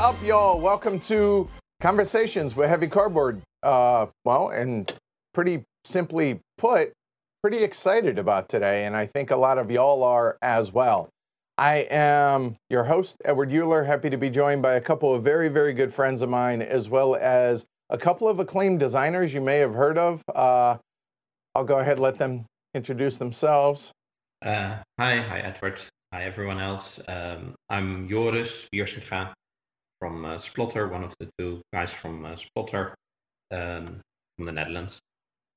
up, y'all? Welcome to Conversations with Heavy Cardboard. Uh, well, and pretty simply put, pretty excited about today, and I think a lot of y'all are as well. I am your host, Edward Uhler, happy to be joined by a couple of very, very good friends of mine, as well as a couple of acclaimed designers you may have heard of. Uh, I'll go ahead and let them introduce themselves. Uh, hi, hi, Edward. Hi, everyone else. Um, I'm Joris Wiersinga from uh, Splotter, one of the two guys from uh, Splotter um, from the Netherlands.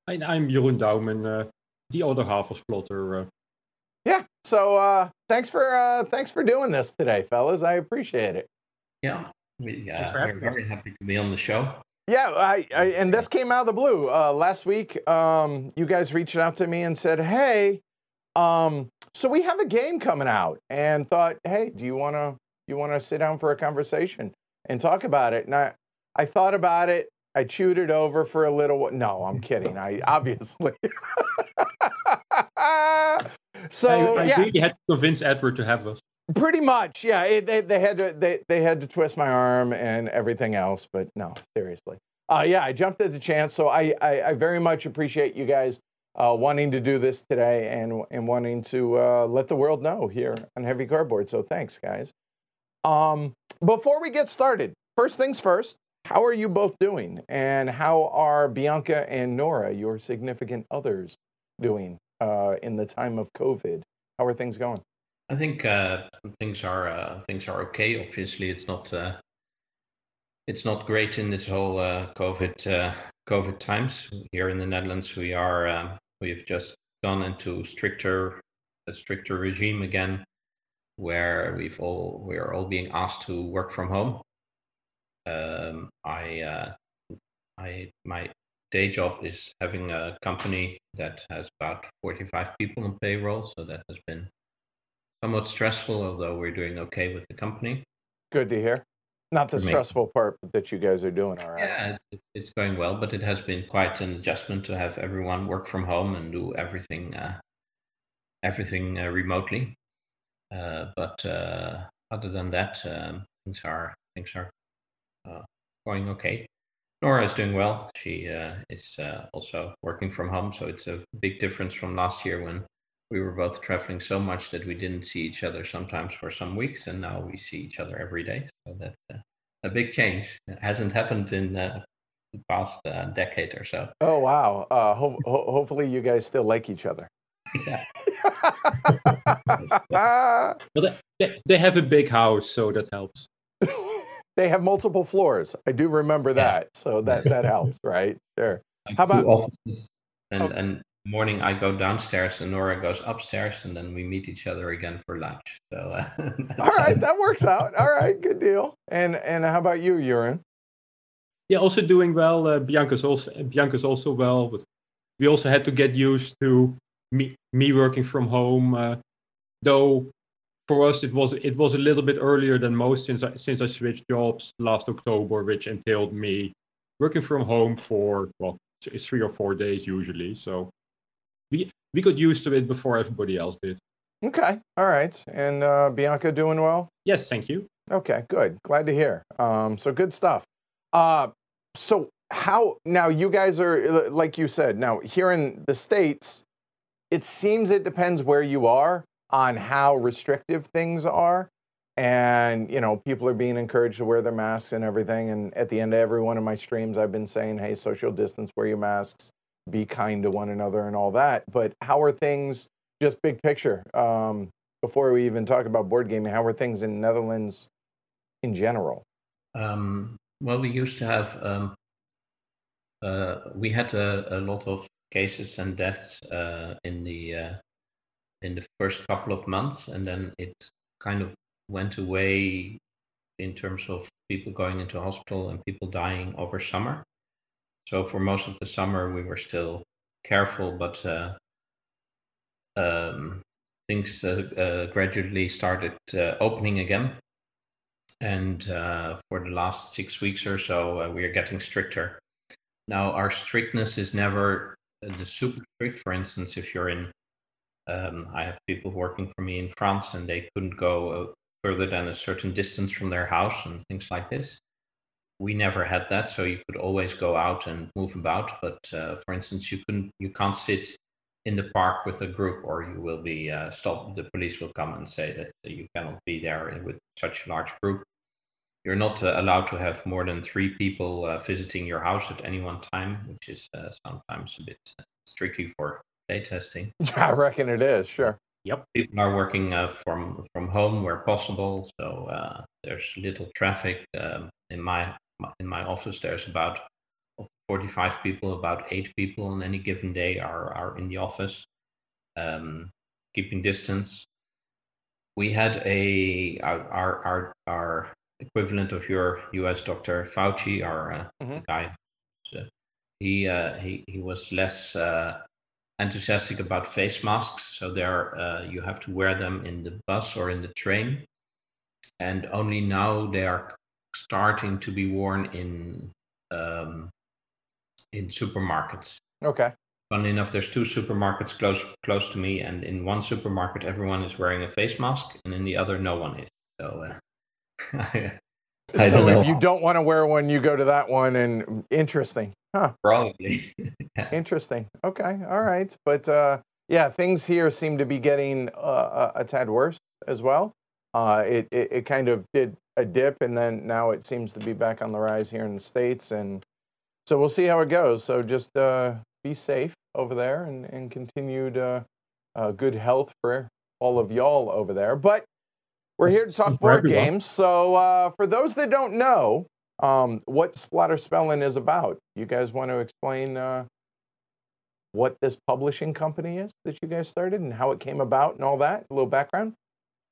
And I'm Jeroen Doumen, uh, the other half of Splotter. Uh. Yeah. So uh, thanks for uh, thanks for doing this today, fellas. I appreciate it. Yeah, we, we're very happy to be on the show. Yeah, I, I, and this came out of the blue. Uh, last week, um, you guys reached out to me and said, "Hey, um, so we have a game coming out and thought, hey, do you want to you want to sit down for a conversation and talk about it? And I, I thought about it. I chewed it over for a little. while. No, I'm kidding. I obviously. so I, I yeah, really had to convince Edward to have us. Pretty much, yeah. It, they, they had to they, they had to twist my arm and everything else, but no, seriously. Uh, yeah, I jumped at the chance, so I, I, I very much appreciate you guys uh, wanting to do this today and, and wanting to uh, let the world know here on Heavy Cardboard. So thanks, guys. Um, before we get started, first things first, how are you both doing? And how are Bianca and Nora, your significant others, doing uh, in the time of COVID? How are things going? I think uh, things are uh, things are okay. Obviously, it's not uh, it's not great in this whole COVID COVID times here in the Netherlands. We are um, We've just gone into stricter a stricter regime again, where we've all we are all being asked to work from home. Um, I uh, I my day job is having a company that has about 45 people on payroll, so that has been somewhat stressful, although we're doing okay with the company. Good to hear. Not the stressful part that you guys are doing, all right? Yeah, it's going well, but it has been quite an adjustment to have everyone work from home and do everything, uh, everything uh, remotely. Uh, but uh, other than that, um, things are things are uh, going okay. Nora is doing well. She uh, is also working from home, so it's a big difference from last year when we were both traveling so much that we didn't see each other sometimes for some weeks, and now we see each other every day. So that's uh, a big change. It hasn't happened in uh, the past uh, decade or so. Oh wow! Uh, ho- hopefully, you guys still like each other. Yeah. well, they, they have a big house, so that helps. they have multiple floors. I do remember that, so that that helps, right? Sure. How about offices and oh. and morning I go downstairs and Nora goes upstairs and then we meet each other again for lunch. So uh, all right, that works out. All right, good deal. And and how about you, Jeroen? Yeah, also doing well. Uh, Bianca's also Bianca's also well, but we also had to get used to me me working from home. Uh, though for us it was it was a little bit earlier than most since I since I switched jobs last October, which entailed me working from home for well three or four days usually. So we we got used to it before everybody else did. Okay, all right. And uh, Bianca doing well? Yes, thank you. Okay, good. Glad to hear. Um, so good stuff. Uh, so how now? You guys are like you said. Now here in the states, it seems it depends where you are on how restrictive things are. And you know, people are being encouraged to wear their masks and everything. And at the end of every one of my streams, I've been saying, "Hey, social distance, wear your masks." be kind to one another and all that. But how are things, just big picture, um, before we even talk about board gaming, how are things in Netherlands in general? Um, well, we used to have, um, uh, we had a, a, lot of cases and deaths uh, in the uh, in the first couple of months, and then it kind of went away in terms of people going into hospital and people dying over summer. So for most of the summer, we were still careful, but uh, um, things uh, uh, gradually started uh, opening again. And for the last six weeks or so, we are getting stricter. Now, our strictness is never the super strict. For instance, if you're in, um, I have people working for me in France, and they couldn't go further than a certain distance from their house and things like this. We never had that, so you could always go out and move about. But uh, for instance, you couldn't, you can't sit in the park with a group, or you will be uh, stopped. The police will come and say that you cannot be there with such a large group. You're not uh, allowed to have more than three people uh, visiting your house at any one time, which is uh, sometimes a bit tricky for playtesting. I reckon it is. Sure. Yep. People are working uh, from from home where possible, so uh, there's little traffic. Um, in my in my office, there's about 45 people, about eight people on any given day are are in the office, um, keeping distance. We had a our our our, our equivalent of your U.S. Dr. Fauci, our uh, mm-hmm. guy. So he uh, he he was less uh, enthusiastic about face masks. So there, uh, you have to wear them in the bus or in the train, and only now they are starting to be worn in um, in supermarkets. Okay. Funny enough, there's two supermarkets close close to me, and in one supermarket everyone is wearing a face mask, and in the other no one is. So. Uh, so if you don't want to wear one, you go to that one, and interesting. Huh. Probably. Interesting. Okay. All right. But uh, yeah, things here seem to be getting uh, a tad worse as well. Uh, it, it, it kind of did a dip, and then now it seems to be back on the rise here in the states, and so we'll see how it goes. So just uh, be safe over there, and and continued uh, uh, good health for all of y'all over there. But we're here to talk board games. So uh, for those that don't know, um, what Splotter Spellen is about. You guys want to explain uh, what this publishing company is that you guys started and how it came about and all that? A little background.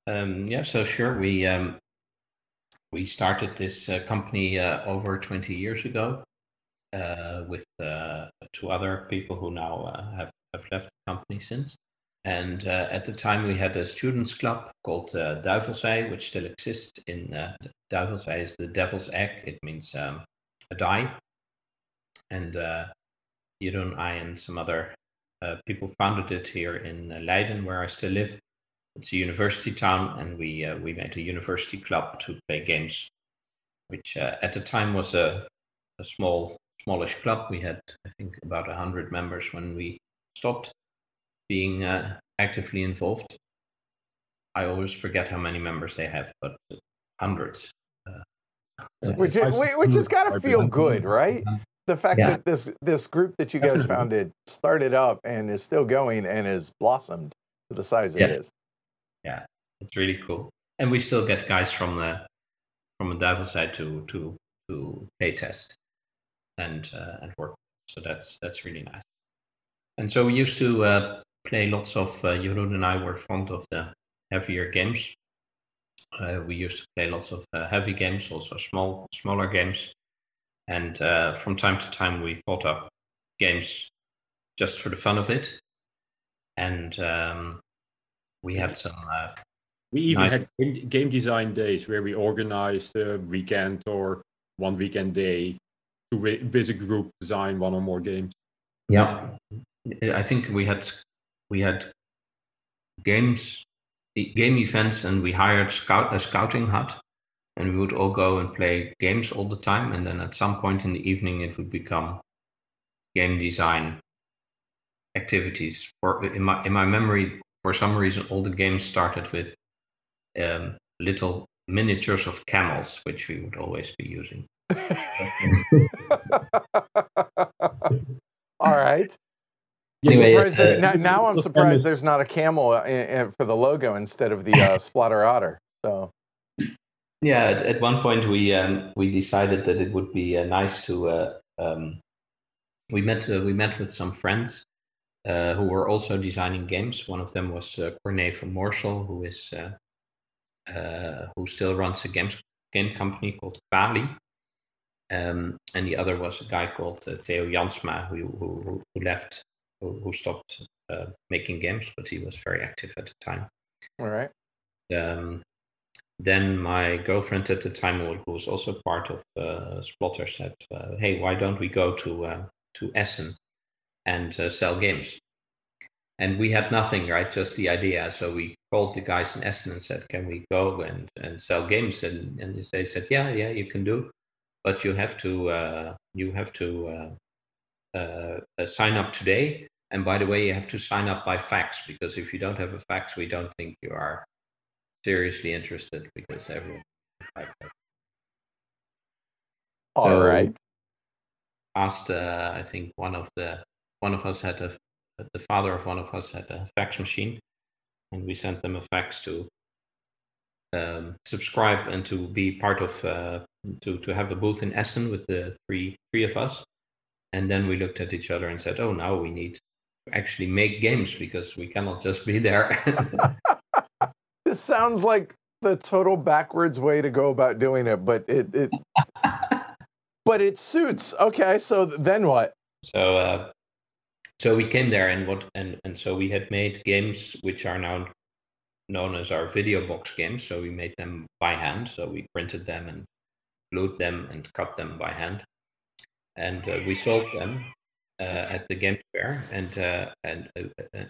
Um, yeah, so sure. We um, we started this uh, company uh, over 20 years ago uh, with uh, two other people who now uh, have have left the company since. And uh, at the time, we had a students' club called uh, which still exists. In uh, is the devil's egg. It means um, a die. And uh, Jeroen, I, and some other uh, people founded it here in uh, Leiden, where I still live. It's a university town, and we uh, we made a university club to play games, which at the time was a, a small smallish club. We had, I think, about hundred members when we stopped being uh, actively involved. I always forget how many members they have, but hundreds. Uh, which is, which has got to feel good, right? The fact yeah. that this this group that you guys founded started up and is still going and has blossomed to the size yeah. it is. Yeah, it's really cool, and we still get guys from the from the Duivelsei to to to pay test and uh, and work. So that's that's really nice. And so we used to uh, play lots of, uh, Jeroen and I were fond of the heavier games. Uh, we used to play lots of uh, heavy games, also small, smaller games. And uh, from time to time, we thought up games just for the fun of it. And um, we had some. Uh, we even nice... had game design days where we organized a weekend or one weekend day to visit group design one or more games. Yeah, I think we had we had games, game events, and we hired scout a scouting hut, and we would all go and play games all the time. And then at some point in the evening, it would become game design activities. For in my in my memory, for some reason, all the games started with um, little miniatures of camels, which we would always be using. all right. Anyway, uh, now, now, I'm surprised there's not a camel in, in, for the logo instead of the uh, Splotter otter. So. Yeah, at, at, one point we um, we decided that it would be uh, nice to. Uh, um, we met uh, we met with some friends uh, who were also designing games. One of them was uh, Corné van Moorsel, who is who still runs a games game company called Cwali. Um, and the other was a guy called Theo Jansma, who, who, who left who, who stopped uh, making games, but he was very active at the time. All right. Um, then my girlfriend at the time, who was also part of uh, Splotter, said, uh, "Hey, why don't we go to uh, to Essen and uh, sell games?" And we had nothing, right? Just the idea. So we called the guys in Essen and said, "Can we go and, and sell games?" And and they said, "Yeah, yeah, you can do, but you have to uh, you have to uh, uh, uh, sign up today. And by the way, you have to sign up by fax because if you don't have a fax, we don't think you are seriously interested because everyone." All So- right. asked uh, I think one of the one of us had a the father of one of us had a fax machine and we sent them a fax to um, subscribe and to be part of uh, to to have a booth in Essen with the three three of us and then we looked at each other and said oh now we need actually make games because we cannot just be there This sounds like the total backwards way to go about doing it, but it, it but it suits. Okay, so then what? So uh, so we came there and what and and so we had made games which are now known as our video box games. So we made them by hand. So we printed them and glued them and cut them by hand, and uh, we sold them at the game fair. And uh, and uh, uh,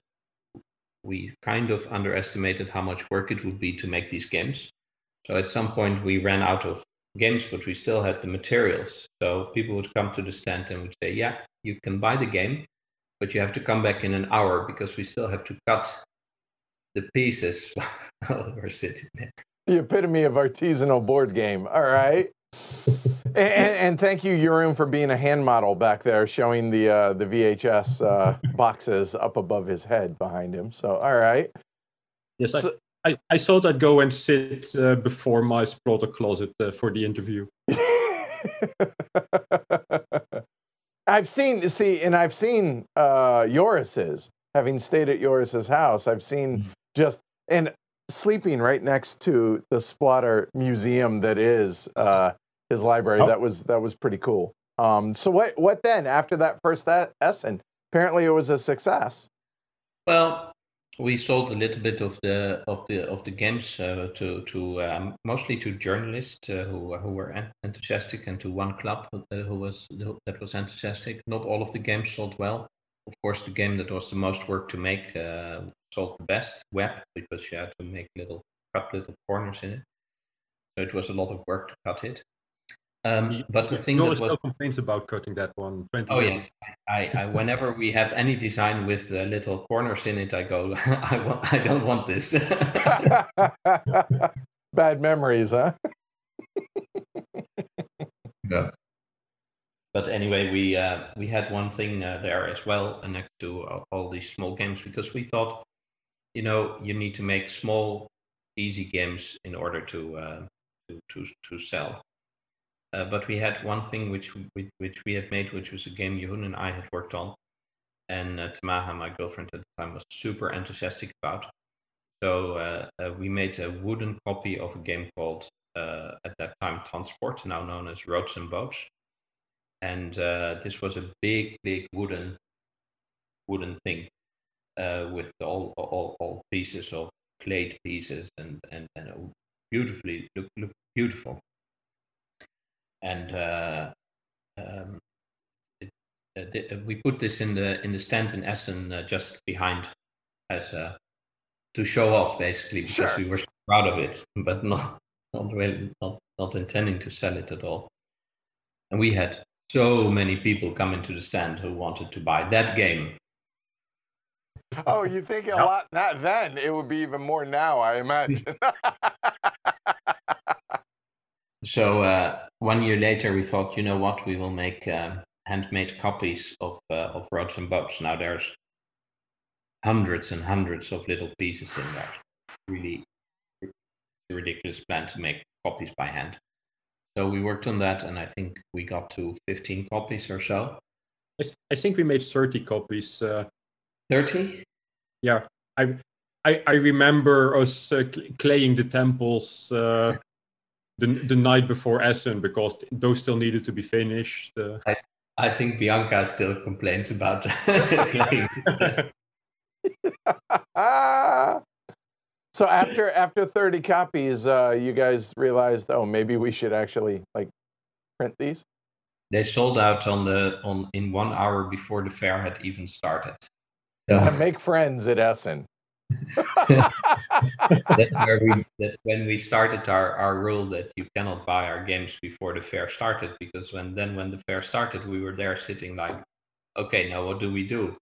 we kind of underestimated how much work it would be to make these games. So at some point we ran out of games, but we still had the materials. So people would come to the stand and would say, "Yeah, you can buy the game, but you have to come back in an hour because we still have to cut the pieces while we're sitting there." The epitome of artisanal board game. All right. and, and thank you, Jeroen, for being a hand model back there, showing the uh, the VHS uh, boxes up above his head behind him. So, all right. Yes, I, So- I, I'd go and sit uh, before my Splotter closet uh, for the interview. I've seen see, and I've seen uh, Joris's. Having stayed at Joris's house, I've seen just and sleeping right next to the Splotter museum that is uh, his library. Oh. That was that was pretty cool. Um, so what what then after that first Essen? Apparently, it was a success. Well, we sold a little bit of the of the of the games uh, to to um, mostly to journalists uh, who who were enthusiastic and to one club uh, who was that was enthusiastic. Not all of the games sold well. Of course, the game that was the most work to make uh, sold the best, Web, because you had to make little cut little corners in it. So it was a lot of work to cut it. Um, but the thing no, that was no complaints about cutting that one. 20 Oh years yes, I, I whenever we have any design with uh, little corners in it, I go, I want, I don't want this. Bad memories, huh? yeah. But anyway, we uh, we had one thing uh, there as well, uh, next to all, all these small games, because we thought, you know, you need to make small, easy games in order to uh, to, to to sell. Uh, but we had one thing which we, which we had made, which was a game Jeroen and I had worked on, and uh, Tamaha, my girlfriend at the time, was super enthusiastic about. So uh, uh, we made a wooden copy of a game called uh, at that time Transport, now known as Roads and Boats, and uh, this was a big, big wooden wooden thing uh, with all, all all pieces of clay pieces and and and beautifully look look beautiful and uh, um, it, uh, the, uh, we put this in the in the stand in Essen uh, just behind as uh, to show off basically because Sure. we were proud of it, but not not really not, not intending to sell it at all. And we had so many people come into the stand who wanted to buy that game. Oh, you think a lot not then? It would be even more now, I imagine. So uh, one year later, we thought, you know what, we will make um, handmade copies of uh, of roads and boats. Now there's hundreds and hundreds of little pieces in there. Really ridiculous plan to make copies by hand. So we worked on that, and I think we got to 15 copies or so. I think we made 30 copies. Uh, 30? yeah, I, I I remember us uh, cl- claying the temples uh, the the night before Essen because those still needed to be finished. Uh, I think Bianca still complains about playing. so after after 30 copies, uh, you guys realized, oh, maybe we should actually like print these. They sold out on the on in one hour before the fair had even started. Gotta So, make friends at Essen. That's where we that's when we started our, our rule that you cannot buy our games before the fair started because when then when the fair started we were there sitting like okay now what do we do?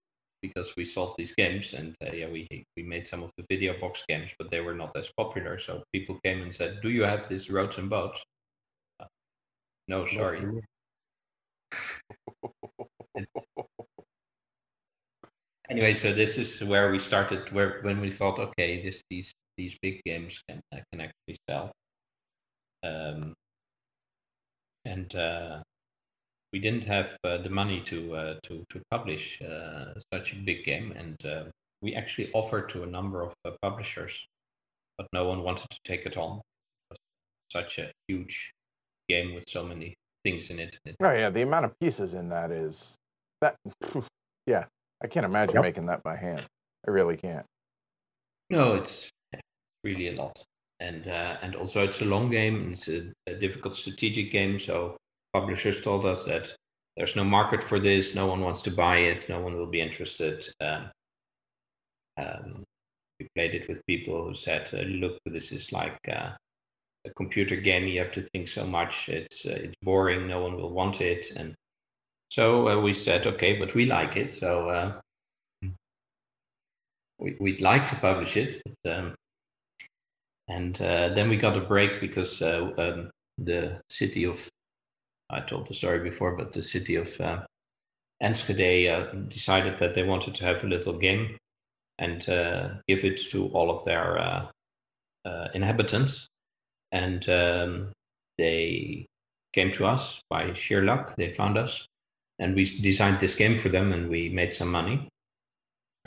Because we sold these games and uh, yeah we we made some of the video box games but they were not as popular. So people came and said do you have this roads and boats? Uh, no sorry anyway, so this is where we started, where when we thought, okay, this these these big games can uh, can actually sell, um, and uh, we didn't have uh, the money to uh, to to publish uh, such a big game, and uh, we actually offered to a number of publishers, but no one wanted to take it on. It such a huge game with so many things in it. Oh yeah, the amount of pieces in that is that. Yeah, I can't imagine yep. making that by hand. I really can't. No, it's really a lot, and uh, and also it's a long game. It's a, a, difficult strategic game. So publishers told us that there's no market for this. No one wants to buy it. No one will be interested. Um, um, we played it with people who said, uh, "Look, this is like uh, a computer game. You have to think so much. It's uh, it's boring. No one will want it." And so uh, we said, "Okay, but we like it. So uh, we, would like to publish it, but, um, and uh, then we got a break because uh, um, the city of I told the story before, but the city of uh, Enschede uh, decided that they wanted to have a little game and give it to all of their inhabitants, and um, they came to us by sheer luck. They found us, and we designed this game for them, and we made some money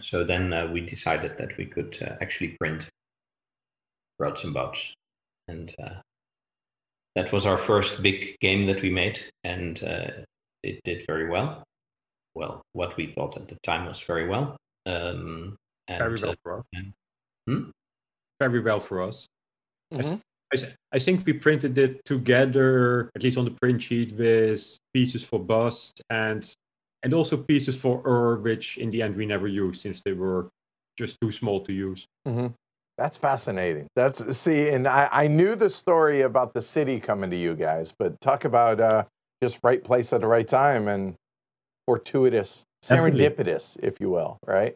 so then uh, we decided that we could uh, actually print roads and boats. And uh, that was our first big game that we made, and uh, it did very well. Well, what we thought at the time was very well. Um, and, very well uh, for us. Hmm? Very well for us. Mm-hmm. I, I think we printed it together, at least on the print sheet, with pieces for Bus and and also pieces for Ur, which in the end we never used since they were just too small to use. Mm-hmm. That's fascinating. That's see, and I, I knew the story about the city coming to you guys, but talk about uh, just right place at the right time and fortuitous, serendipitous, if you will, right?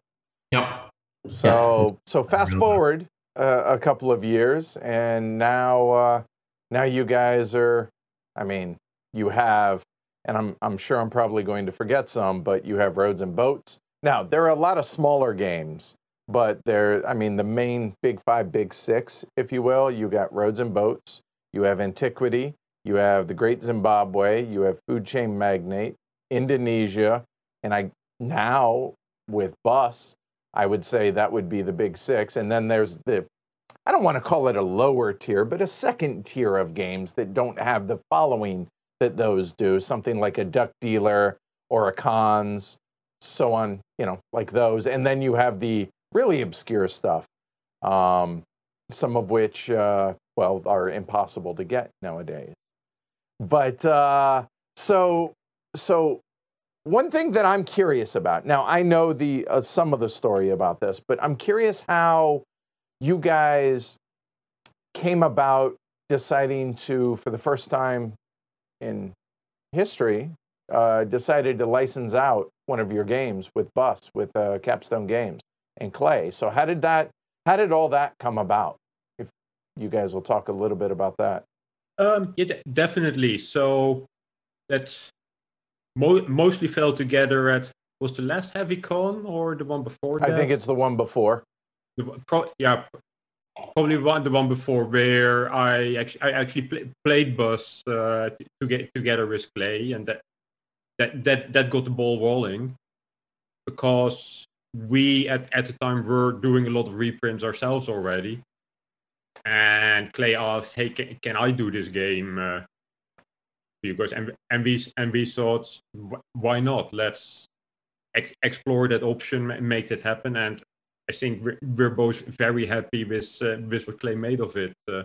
Yep. So yeah. so fast forward a couple of years, and now uh, now you guys are. I mean, you have and I'm, I'm sure I'm probably going to forget some, but you have Roads and Boats. Now, there are a lot of smaller games, but there, I mean, the main big five, big six, if you will, you got Roads and Boats, you have Antiquity, you have The Great Zimbabwe, you have Food Chain Magnate, Indonesia, and I now with Bus, I would say that would be the big six. And then there's the, I don't want to call it a lower tier, but a second tier of games that don't have the following that those do, something like a duck dealer or a cons, so on, you know, like those. And then you have the really obscure stuff, um, some of which, uh, well, are impossible to get nowadays. But uh, so, so one thing that I'm curious about now, I know the uh, some of the story about this, but I'm curious how you guys came about deciding to, for the first time in history uh, decided to license out one of your games with Bus, with uh, Capstone Games and Clay. So how did that? How did all that come about? If you guys will talk a little bit about that. Um, yeah, definitely. So that mo- mostly fell together at was the last Heavy Con or the one before that? I think it's the one before. The, pro- yeah, probably one the one before where I actually I actually play, played Bus uh, to get together with Clay, and that that that that got the ball rolling because we at at the time were doing a lot of reprints ourselves already, and Clay asked, "Hey, can, can I do this game?" Uh, because and and we and we thought, why not? Let's ex- explore that option, and make that happen, and I think we're, we're both very happy with uh, with what Clay made of it. Uh,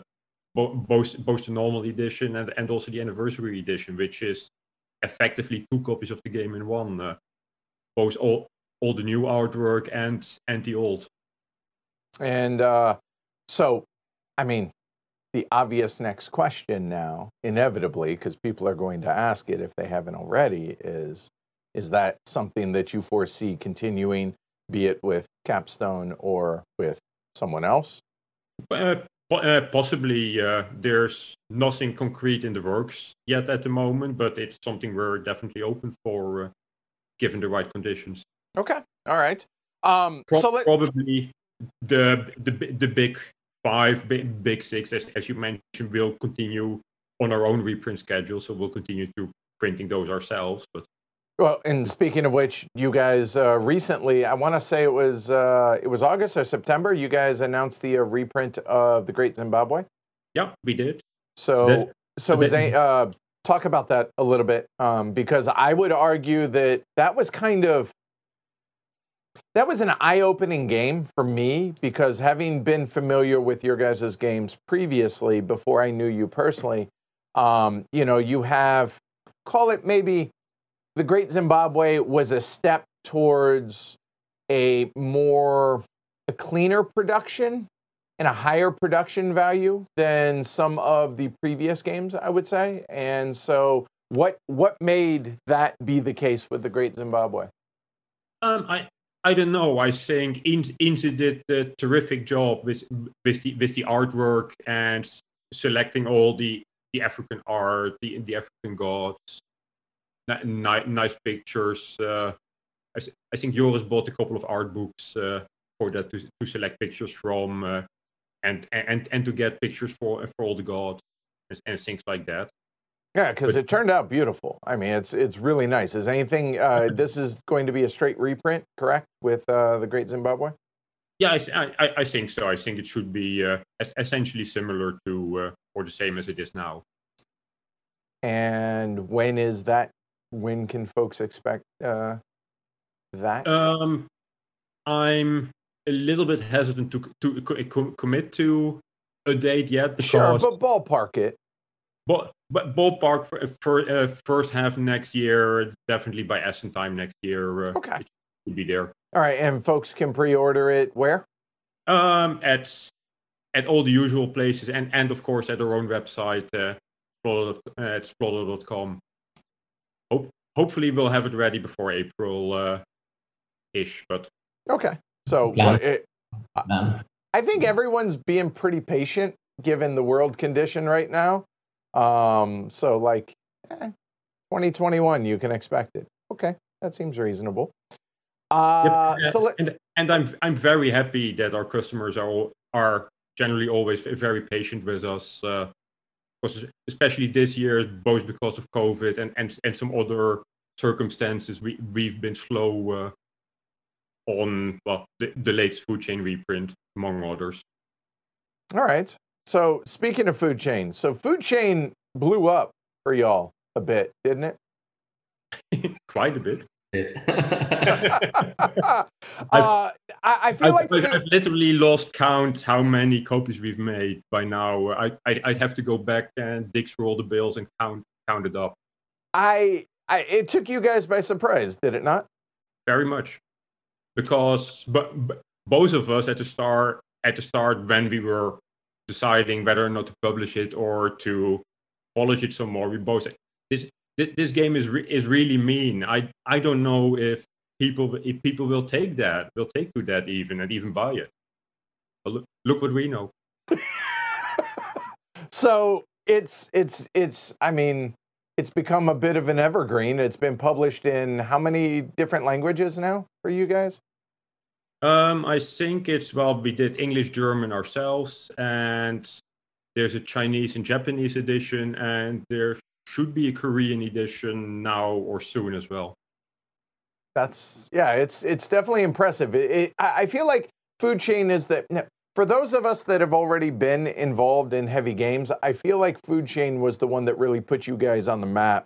both both the normal edition and, and also the anniversary edition, which is effectively two copies of the game in one. Uh, both all all the new artwork and and the old. And uh, so, I mean, the obvious next question now, inevitably, because people are going to ask it if they haven't already, is is that something that you foresee continuing, be it with Capstone or with someone else? Uh, uh, possibly. Uh, there's nothing concrete in the works yet at the moment, but it's something we're definitely open for, uh, given the right conditions. Okay. All right. Um, Pro- so let, probably the the the big five, big, big six, as, as you mentioned, will continue on our own reprint schedule. So we'll continue to printing those ourselves. But well, and speaking of which, you guys uh, recently, I want to say it was uh, it was August or September. You guys announced the uh, reprint of the Great Zimbabwe. Yeah, we did. So, so is a, uh, talk about that a little bit um, because I would argue that that was kind of that was an eye-opening game for me because having been familiar with your guys' games previously before I knew you personally, um, you know, you have call it maybe the Great Zimbabwe was a step towards a more a cleaner production and a higher production value than some of the previous games, I would say. And so, what what made that be the case with the Great Zimbabwe? Um, I I don't know. I think In- Ynze did a terrific job with with the with the artwork and selecting all the the African art, the the African gods, Ni- ni- nice pictures. Uh, I, I think Joris bought a couple of art books uh, for that to, to select pictures from, uh, and and and to get pictures for for all the gods and, and things like that. Yeah, because it turned out beautiful. I mean, it's it's really nice. Is anything? Uh, this is going to be a straight reprint, correct? With uh, the Great Zimbabwe. Yeah, I I think so. I think it should be uh, essentially similar to uh, or the same as it is now. And when is that? When can folks expect uh, that? Um, I'm a little bit hesitant to to co- co- commit to a date yet because sure, but ballpark it. but, but ballpark for, for uh, first half next year, definitely by Essen time next year. Uh, Okay. it should be there. All right, and folks can pre-order it where? Um, at at all the usual places and and of course at our own website, uh, explorer, uh, at splotter.com. Hope, hopefully we'll have it ready before April uh, ish, but Okay, so Plan. what it, Um, I think everyone's being pretty patient given the world condition right now. Um, so like eh, 2021, you can expect it. Okay, that seems reasonable. Uh, Yep, so let, and and I'm I'm very happy that our customers are all- are generally always very patient with us, uh, because especially this year, both because of COVID and and, and some other circumstances, we we've been slow uh, on well the, the latest food chain reprint among others. all right. So speaking of food chain, so food chain blew up for y'all a bit, didn't it? Quite a bit. uh, I, I feel I've, like I've- I've literally lost count how many copies we've made by now. I, I I'd have to go back and dig through all the bills and count count it up. I, I it took you guys by surprise, did it not? very much because but, both of us at the start at the start when we were deciding whether or not to publish it or to polish it some more. We both this this game is re- is really mean. I i don't know if people if people will take that will take to that even and even buy it. But look, look what we know. So it's it's it's i mean it's become a bit of an evergreen. It's been published in how many different languages now for you guys Um, I think it's well, we did English, German ourselves, and there's a Chinese and Japanese edition, and there should be a Korean edition now or soon as well. that's yeah it's it's definitely impressive it, it, i I feel like food chain is that for those of us that have already been involved in heavy games i feel like food chain was the one that really put you guys on the map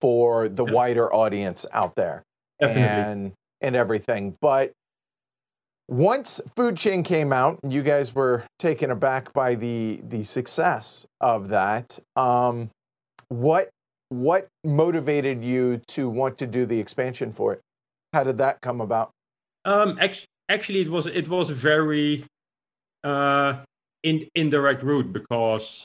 for the Yeah. wider audience out there Definitely. and and everything. But once Food Chain came out, and you guys were taken aback by the the success of that. Um, what what motivated you to want to do the expansion for it? How did that come about? Um, act- actually, it was it was very uh, in, indirect route because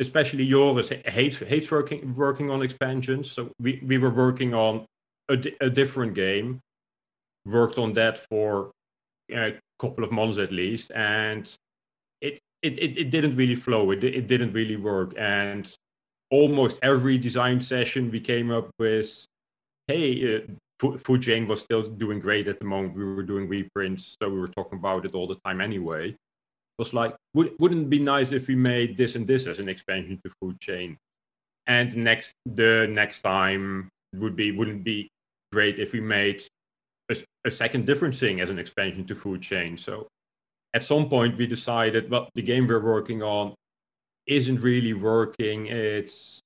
especially Joris hates hates working working on expansions. So we, we were working on a, a different game, worked on that for a couple of months at least, and it it, it, it didn't really flow. It, it didn't really work. And almost every design session we came up with, hey, uh, Food Chain was still doing great at the moment. We were doing reprints, so we were talking about it all the time anyway. It was like, would, wouldn't it be nice if we made this and this as an expansion to Food Chain? And next, the next time would be, wouldn't be great if we made a, a second different thing as an expansion to Food Chain. So at some point we decided, well, the game we're working on isn't really working. It's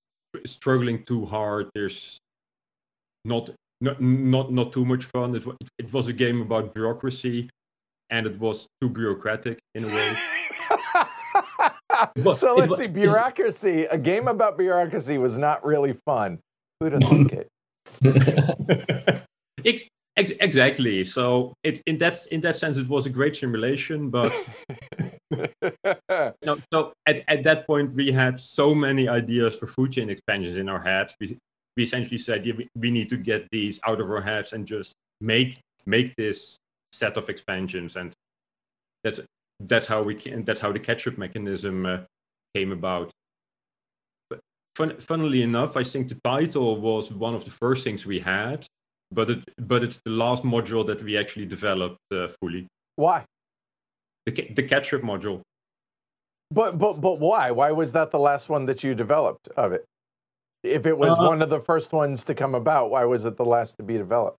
struggling too hard. There's not not not not too much fun. It, it was a game about bureaucracy, and it was too bureaucratic in a way. was, so let's see, bureaucracy. A game about bureaucracy was not really fun. Who'd have thunk it? Ex- exactly. So it, in that in that sense, it was a great simulation. But know, so at, at that point, we had so many ideas for food chain expansions in our heads. We we essentially said, yeah, we, we need to get these out of our heads and just make make this set of expansions. And that's that's how we can. That's how the catch-up mechanism uh, came about. But fun, funnily enough, I think the title was one of the first things we had but it but it's the last module that we actually developed uh, fully. Why? The the catch-up module. But but but why? Why was that the last one that you developed of it? If it was uh, one of the first ones to come about, why was it the last to be developed?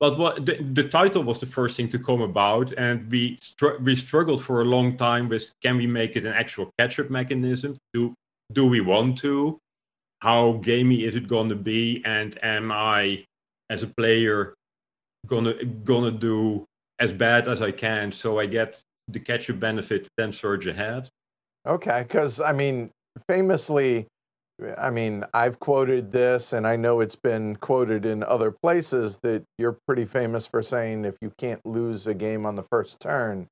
But what the, the title was the first thing to come about, and we str- we struggled for a long time with can we make it an actual catch-up mechanism? Do do we want to? How gamey is it going to be? And am I as a player gonna gonna do as bad as I can so I get the catch up benefit then surge ahead. Okay, because I mean, famously, I mean, I've quoted this and I know it's been quoted in other places that you're pretty famous for saying if you can't lose a game on the first turn,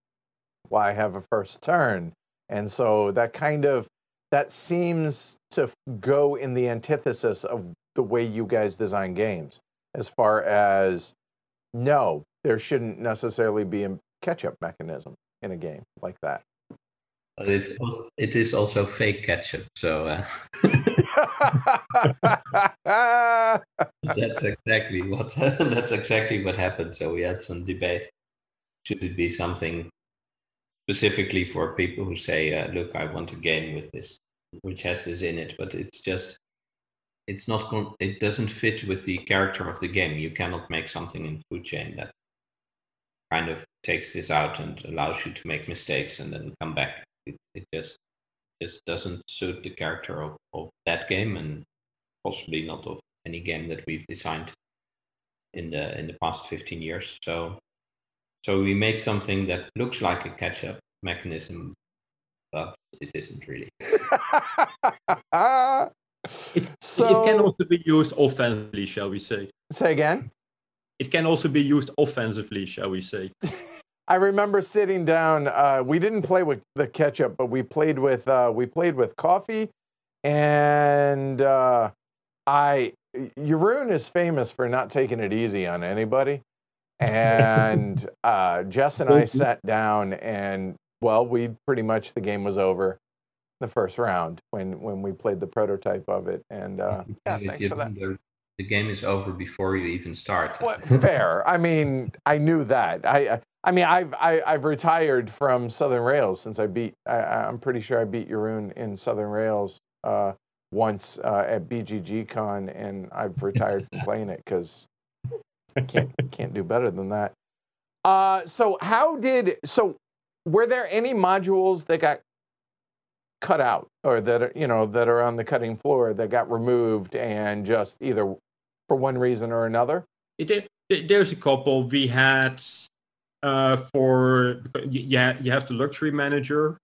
why have a first turn? And so that kind of that seems to go in the antithesis of the way you guys design games as far as no, there shouldn't necessarily be a catch-up mechanism in a game like that. But it's also, it is also fake ketchup, so uh, that's exactly what that's exactly what happened. So we had some debate. Should it be something specifically for people who say, uh, "Look, I want a game with this, which has this in it," but it's just it's not con- it doesn't fit with the character of the game. You cannot make something in food chain that kind of takes this out and allows you to make mistakes and then come back. It, it just just doesn't suit the character of, of that game and possibly not of any game that we've designed in the in the past 15 years. So so we make something that looks like a catch up mechanism, but it isn't really. It, so, it can also be used offensively, shall we say? Say again. It can also be used offensively, shall we say? I remember sitting down. Uh, we didn't play with the ketchup, but we played with uh, we played with coffee, and uh, I Jeroen is famous for not taking it easy on anybody. And uh, Jess and I sat down, and well, we pretty much the game was over the first round when when we played the prototype of it. And uh, yeah, thanks for that. The, the, game is over before you even start. What, fair. I mean, I knew that. I I mean, I've I, have i have retired from Southern Rails since I beat. I, am pretty sure I beat Jeroen in Southern Rails uh, once uh, at BGG Con, and I've retired from playing it because I can't can't do better than that. Uh, so how did so? Were there any modules that got cut out or that are, you know that are on the cutting floor that got removed and just either for one reason or another? It, there's a couple. We had uh, for yeah you have the luxury manager,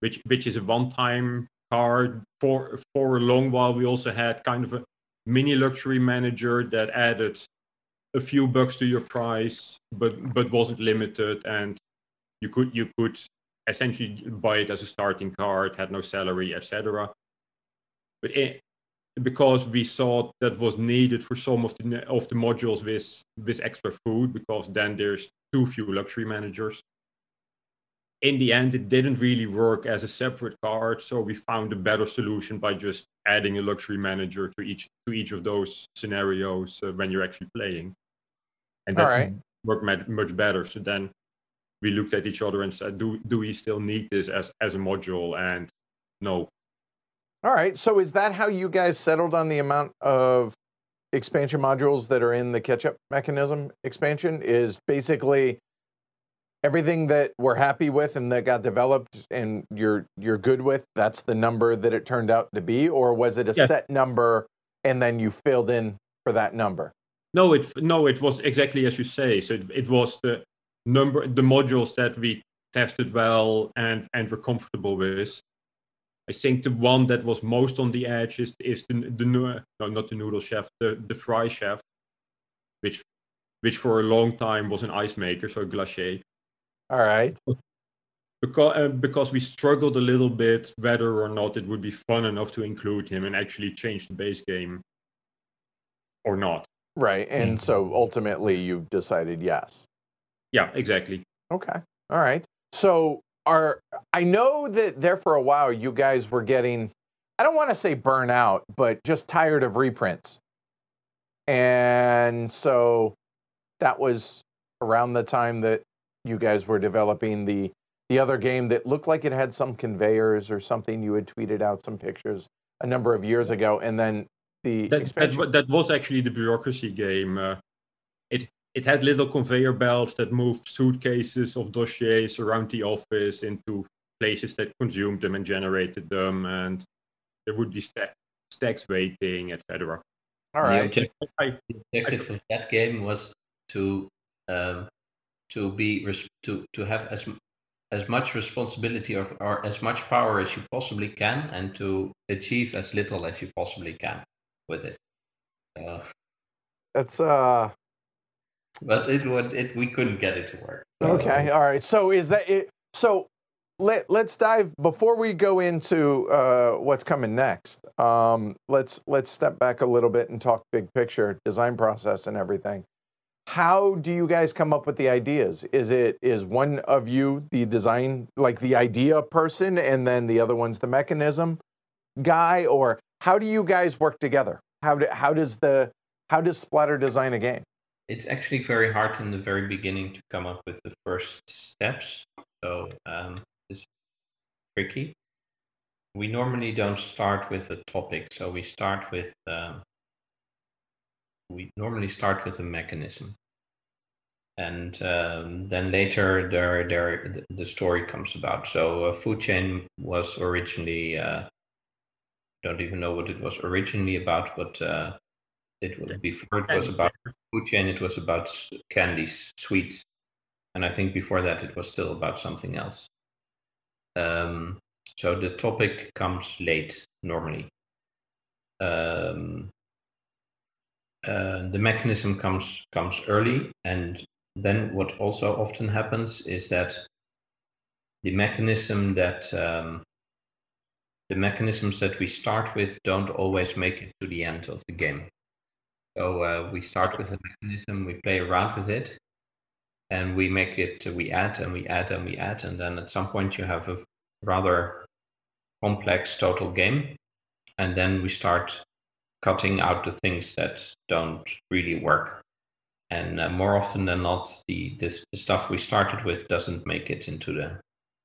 which which is a one-time card. For for a long while, we also had kind of a mini luxury manager that added a few bucks to your price, but but wasn't limited, and you could you could essentially buy it as a starting card, had no salary, etc. But it, because we thought that was needed for some of the of the modules with with extra food, because then there's too few luxury managers. In the end, it didn't really work as a separate card, so we found a better solution by just adding a luxury manager to each to each of those scenarios uh, when you're actually playing, and that right. worked much better. So then we looked at each other and said, "Do do we still need this as as a module?" And no. All right. So is that how you guys settled on the amount of expansion modules that are in the catch-up mechanism expansion? Is basically everything that we're happy with and that got developed and you're you're good with. That's the number that it turned out to be, or was it a Yes. set number and then you filled in for that number? No, it no, it was exactly as you say. So it, it was the number, the modules that we tested well and and were comfortable with. I think the one that was most on the edge is is the the no not the noodle chef the the fry chef, which which for a long time was an ice maker, so a glacier. All right. Because uh, because we struggled a little bit whether or not it would be fun enough to include him and actually change the base game, or not. Right. And so ultimately you decided yes. Yeah, exactly. Okay. All right. So are I know that there for a while you guys were getting I don't want to say burnout, but just tired of reprints. And so that was around the time that you guys were developing the the other game that looked like it had some conveyors or something you had tweeted out some pictures a number of years ago and then the that, that, that was actually the bureaucracy game. Uh, it it had little conveyor belts that moved suitcases of dossiers around the office into places that consumed them and generated them, and there would be sta- stacks waiting, etc. all The right object- I, The objective of that game was to um, to be res- to to have as as much responsibility or, or as much power as you possibly can, and to achieve as little as you possibly can with it. Uh, that's uh but it would it we couldn't get it to work. So, Okay, all right. So is that it? So let let's dive before we go into uh, what's coming next. Um, let's let's step back a little bit and talk big picture, design process, and everything. How do you guys come up with the ideas? Is it is one of you the design like the idea person, and then the other one's the mechanism guy, or how do you guys work together? How do, how does the how does Splotter design a game? It's actually very hard in the very beginning to come up with the first steps. So um, it's tricky. We normally don't start with a topic, so we start with um, we normally start with a mechanism, and um, then later there there the- story comes about. So uh, food chain was originally uh, don't even know what it was originally about, but uh, it was before it was about food chain it was about candies sweets. And i think before that it was still about something else. Um, so the topic comes late normally. Um, uh, the mechanism comes comes early. And then what also often happens is that the mechanism that um, the mechanisms that we start with don't always make it to the end of the game so uh, we start with a mechanism, we play around with it, and we make it, we add and we add and we add, and then at some point you have a rather complex total game, and then we start cutting out the things that don't really work. And uh, more often than not, the this, the stuff we started with doesn't make it into the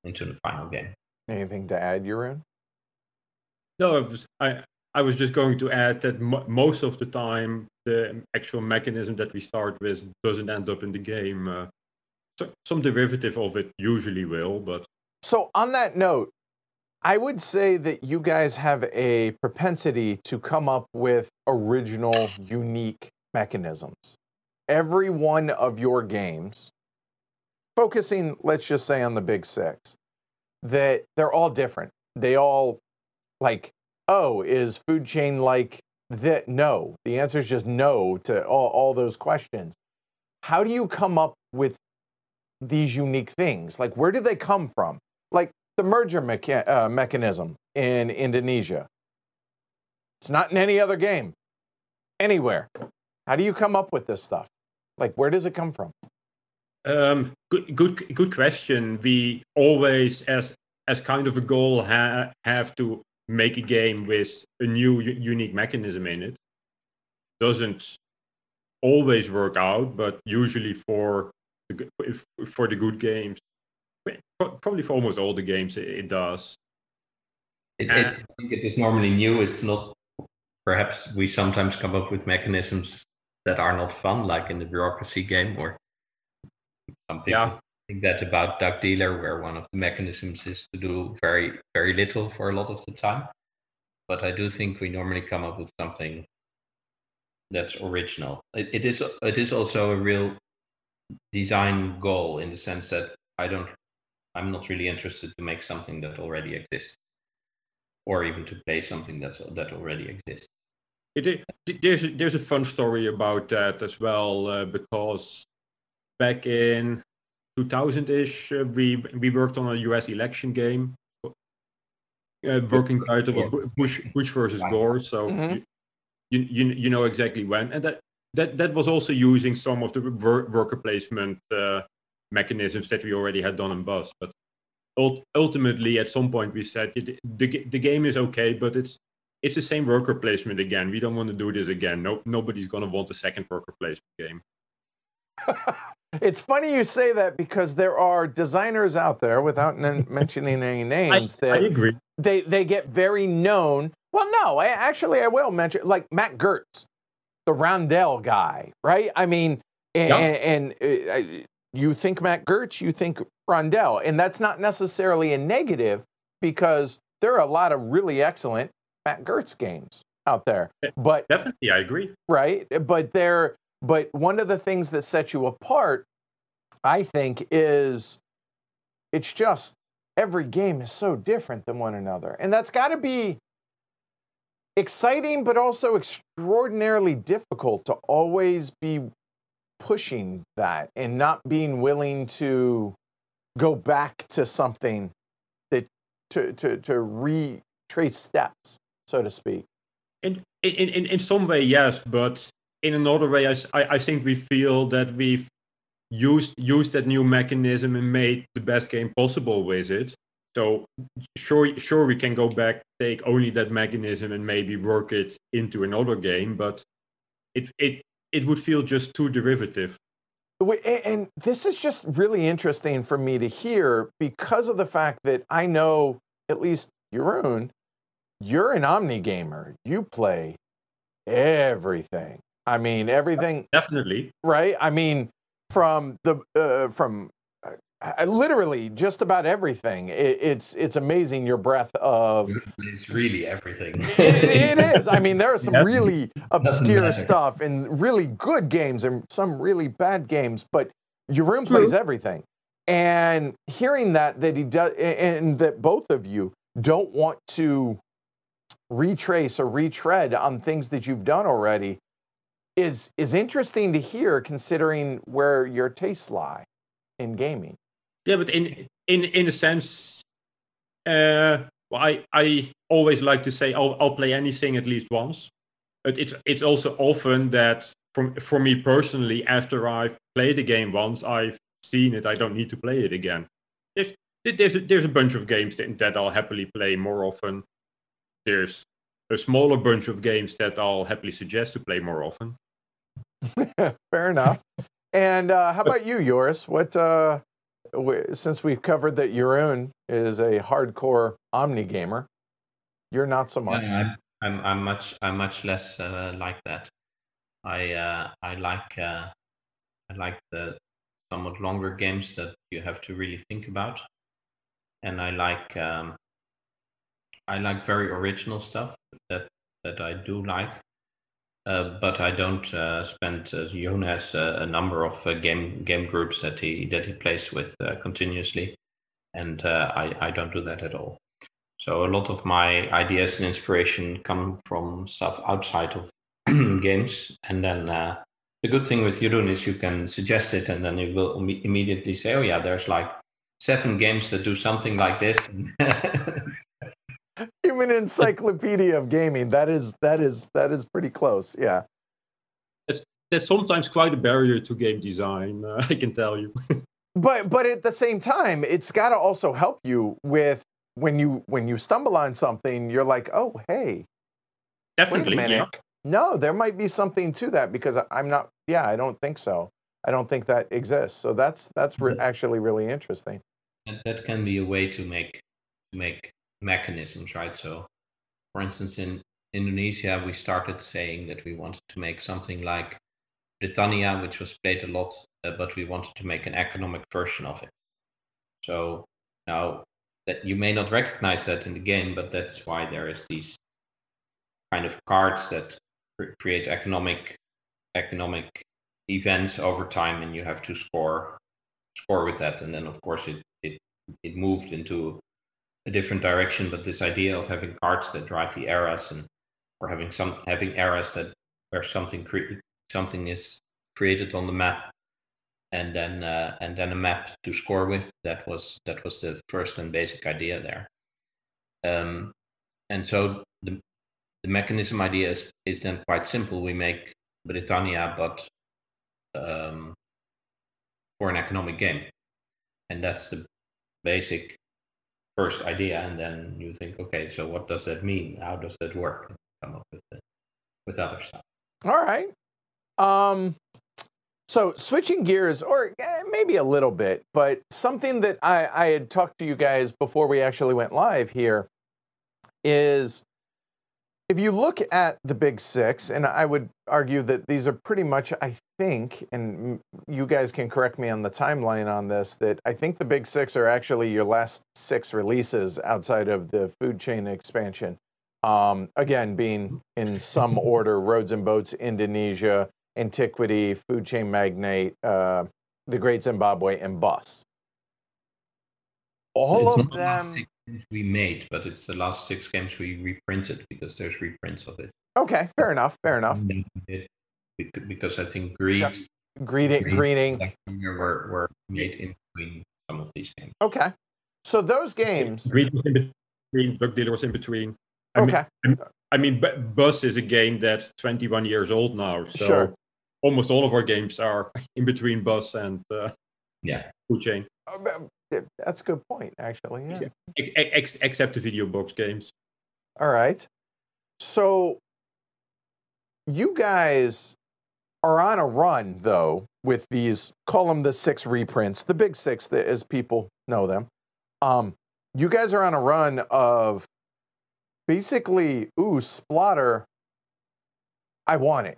into the final game. Anything to add, Jeroen? No, I was, I, I was just going to add that mo- most of the time, the actual mechanism that we start with doesn't end up in the game. Uh, so, some derivative of it usually will, but So, on that note, I would say that you guys have a propensity to come up with original, unique mechanisms. Every one of your games, focusing, let's just say, on the big six, that they're all different. They all, like, oh, is food chain like that? No. The answer is just no to all, all those questions. How do you come up with these unique things? Like, where do they come from? like the merger mecha- uh, mechanism in Indonesia. It's not in any other game, anywhere. How do you come up with this stuff? Like, where does it come from? Um, good, good, good question. We always, as as kind of a goal, ha- have to make a game with a new unique mechanism in it. Doesn't always work out, but usually for the, if- for the good games, probably for almost all the games, it, it does. It, Uh, it, I think it is normally new. It's not. Perhaps we sometimes come up with mechanisms that are not fun, like in the bureaucracy game, or some people Yeah. Think that about Duck Dealer, where one of the mechanisms is to do very, very little for a lot of the time. But I do think we normally come up with something that's original. It, it is. It is also a real design goal in the sense that I don't. I'm not really interested to make something that already exists or even to play something that's that already exists. It, i- there's a, there's a fun story about that as well uh, because back in 2000ish uh, we we worked on a U.S. election game, uh, working title of Bu- Bush Bush versus Gore. So Mhm. you, you you know exactly when, and that that that was also using some of the wor- worker placement uh, mechanisms that we already had done in Buzz. But ult- ultimately, at some point, we said "It- the the game is okay, but it's it's the same worker placement again. We don't want to do this again. No, nobody's gonna want a second worker placement game. It's funny you say that because there are designers out there, without mentioning any names, I that agree. they they get very known. Well, no, I actually I will mention like Mac Gerdts, the Rondel guy, right? I mean, and, Yeah. and uh, you think Mac Gerdts, you think Rondel, and that's not necessarily a negative because there are a lot of really excellent Mac Gerdts games out there. But Definitely, I agree. right? But there, but one of the things that sets you apart, I think, is it's just every game is so different than one another, and that's got to be exciting, but also extraordinarily difficult to always be pushing that and not being willing to go back to something that to to to retrace steps, so to speak. In in in, in some way, yes, but in another way, I I think we feel that we've used used that new mechanism and made the best game possible with it. So sure, sure, we can go back, take only that mechanism, and maybe work it into another game, but it it it would feel just too derivative. And this is just really interesting for me to hear because of the fact that I know, at least Jeroen, you're an Omni gamer. You play everything. I mean, everything, Definitely, right? I mean, from the uh, from uh, uh, literally just about everything. It, it's it's amazing your breadth of It's really everything. it, it is. I mean, there are some Yeah. really obscure stuff and really good games and some really bad games, but Jeroen True. plays everything. And hearing that that he does, and that both of you don't want to retrace or retread on things that you've done already, is is interesting to hear, considering where your tastes lie in gaming. Yeah, but in in in a sense, uh, well, I I always like to say I'll I'll play anything at least once, but it's it's also often that for for me personally, after I've played a game once, I've seen it, I don't need to play it again. There's there's a, there's a bunch of games that, that I'll happily play more often. There's a smaller bunch of games that I'll happily suggest to play more often. Fair enough. And uh, how about you, Joris? What uh, w- since we've covered that Jeroen is a hardcore Omni gamer, you're not so much. Yeah, I'm, I'm I'm much I'm much less uh, like that. I uh, I like uh, I like the somewhat longer games that you have to really think about, and I like um, I like very original stuff that that I do like. Uh, but I don't uh, spend. Uh, Jon has uh, a number of uh, game game groups that he that he plays with continuously, and I I don't do that at all. So a lot of my ideas and inspiration come from stuff outside of games, and then the good thing with Jeroen is you can suggest it, and then he will imme- immediately say, "Oh yeah, there's like seven games that do something like this. Human encyclopedia of gaming. That is that is that is pretty close. Yeah. It's that's sometimes quite a barrier to game design. Uh, I can tell you. but but at the same time, it's got to also help you with when you when you stumble on something. You're like, oh hey, definitely. Wait a minute. Yeah. No, there might be something to that because I'm not. Yeah, I don't think so. I don't think that exists. So that's that's re- actually really interesting. And that can be a way to make to make mechanisms, right? So, for instance, in Indonesia, we started saying that we wanted to make something like Britannia, which was played a lot, uh, but we wanted to make an economic version of it. So now that you may not recognize that in the game, but that's why there is these kind of cards that create economic economic events over time, and you have to score score with that. And then, of course, it it it moved into a different direction. But this idea of having cards that drive the eras and or having some having eras that where something cre- something is created on the map and then uh, and then a map to score with that was that was the first and basic idea there um, and so the the mechanism idea is, is then quite simple we make britannia but um, for an economic game and that's the basic first idea and then you think okay so what does that mean? How does that work? Come up with the, with other stuff. All right. Um so switching gears or eh, maybe a little bit but something that I, I had talked to you guys before we actually went live here is if you look at the big six, and I would argue that these are pretty much, I think, and you guys can correct me on the timeline on this, that I think the big six are actually your last six releases outside of the food chain expansion. Um, again, being in some order Roads and Boats, Indonesia, Antiquity, Food Chain Magnate, uh, The Great Zimbabwe, and Bus. All of them we made, but it's the last six games we reprinted because there's reprints of it. Okay, fair enough. Fair enough. Because I think Greed, yeah. Greeting, Greeting were, were made in between some of these games. Okay, so those games. Greed was in between. Duck Dealer was in between. I okay. Mean, I mean, Bus is a game that's 21 years old now, so sure. almost all of our games are in between Bus and uh, yeah, Food Chain. That's a good point, actually. Yeah. Ex- except the video box games. All right. So you guys are on a run, though, with these, call them the six reprints, the big six, as people know them. Um, you guys are on a run of basically, ooh, Splotter. I want it.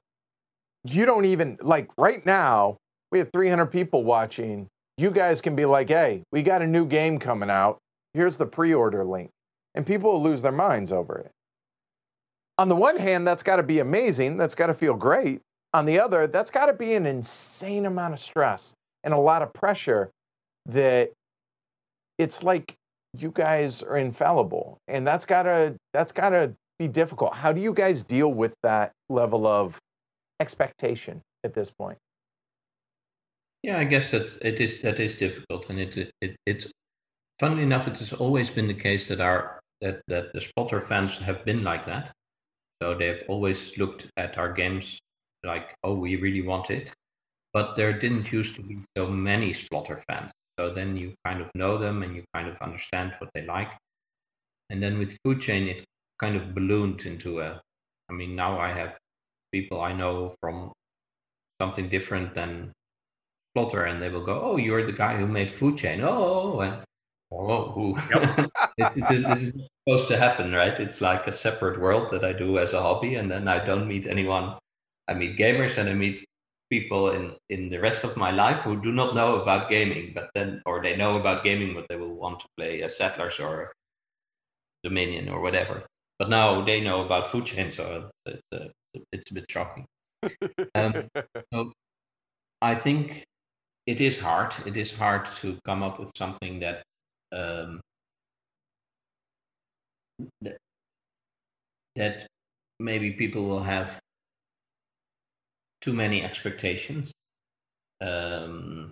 You don't even, like, right now, we have 300 people watching you guys can be like, hey, we got a new game coming out. Here's the pre order link. And people will lose their minds over it. On the one hand, that's got to be amazing. That's got to feel great. On the other, that's got to be an insane amount of stress and a lot of pressure that it's like you guys are infallible. And that's got to that's got to be difficult. How do you guys deal with that level of expectation at this point? Yeah, I guess that it is that is difficult, and it, it it's funnily enough, it has always been the case that our that that the Splotter fans have been like that. So they've always looked at our games like, oh, we really want it, but there didn't used to be so many Splotter fans. So then you kind of know them and you kind of understand what they like. And then with Food Chain, it kind of ballooned into a. I mean, now I have people I know from something different than Splotter and they will go, "Oh, you're the guy who made Food Chain." Oh, and oh, yep. it's, it's, it's, supposed to happen, right? It's like a separate world that I do as a hobby, and then I don't meet anyone. I meet gamers and I meet people in in the rest of my life who do not know about gaming, but then or they know about gaming, but they will want to play a Settlers or Dominion or whatever. But now they know about Food Chain, so it's, it's, uh, it's a bit shocking. Um, so I think it is hard. It is hard to come up with something that um, that, that maybe people will have too many expectations. Um,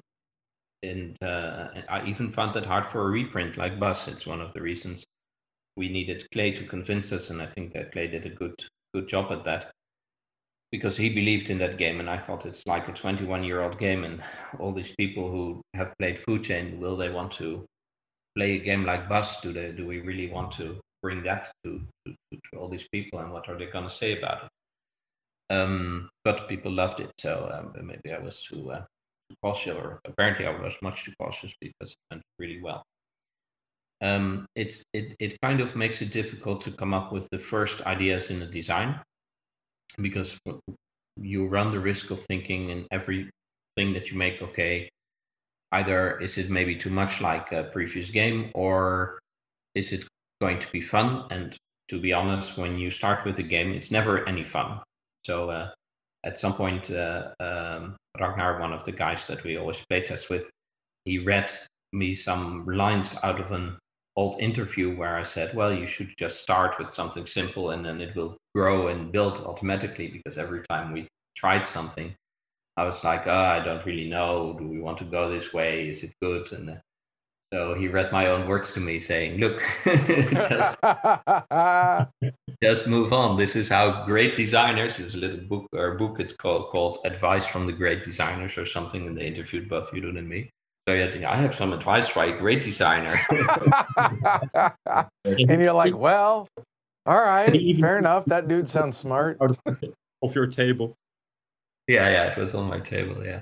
and uh, I even found that hard for a reprint like Bus. It's one of the reasons we needed Clay to convince us, and I think that Clay did a good good job at that because he believed in that game, and I thought it's like a 21 year old game, and all these people who have played Food Chain, will they want to play a game like Bus? Do they? Do we really want to bring that to, to, to all these people, and what are they going to say about it? Um, but people loved it, so um, maybe I was too, uh, cautious, or apparently I was much too cautious because it went really well. Um, it's it it kind of makes it difficult to come up with the first ideas in the design because you run the risk of thinking in everything that you make, okay, either is it maybe too much like a previous game or is it going to be fun? And to be honest, when you start with a game, it's never any fun. So uh, at some point, uh, um, Ragnar, one of the guys that we always play test with, he read me some lines out of an old interview where I said, well, you should just start with something simple and then it will grow and build automatically because every time we tried something, I was like, oh, I don't really know. Do we want to go this way? Is it good? And so he read my own words to me saying, look, just, just, move on. This is how great designers, a little book or book it's called, called Advice from the Great Designers or something. And they interviewed both you and me. So yeah, I have some advice for a great designer. and you're like, well, all right, fair enough. That dude sounds smart. Off your table. Yeah, yeah, it was on my table. Yeah,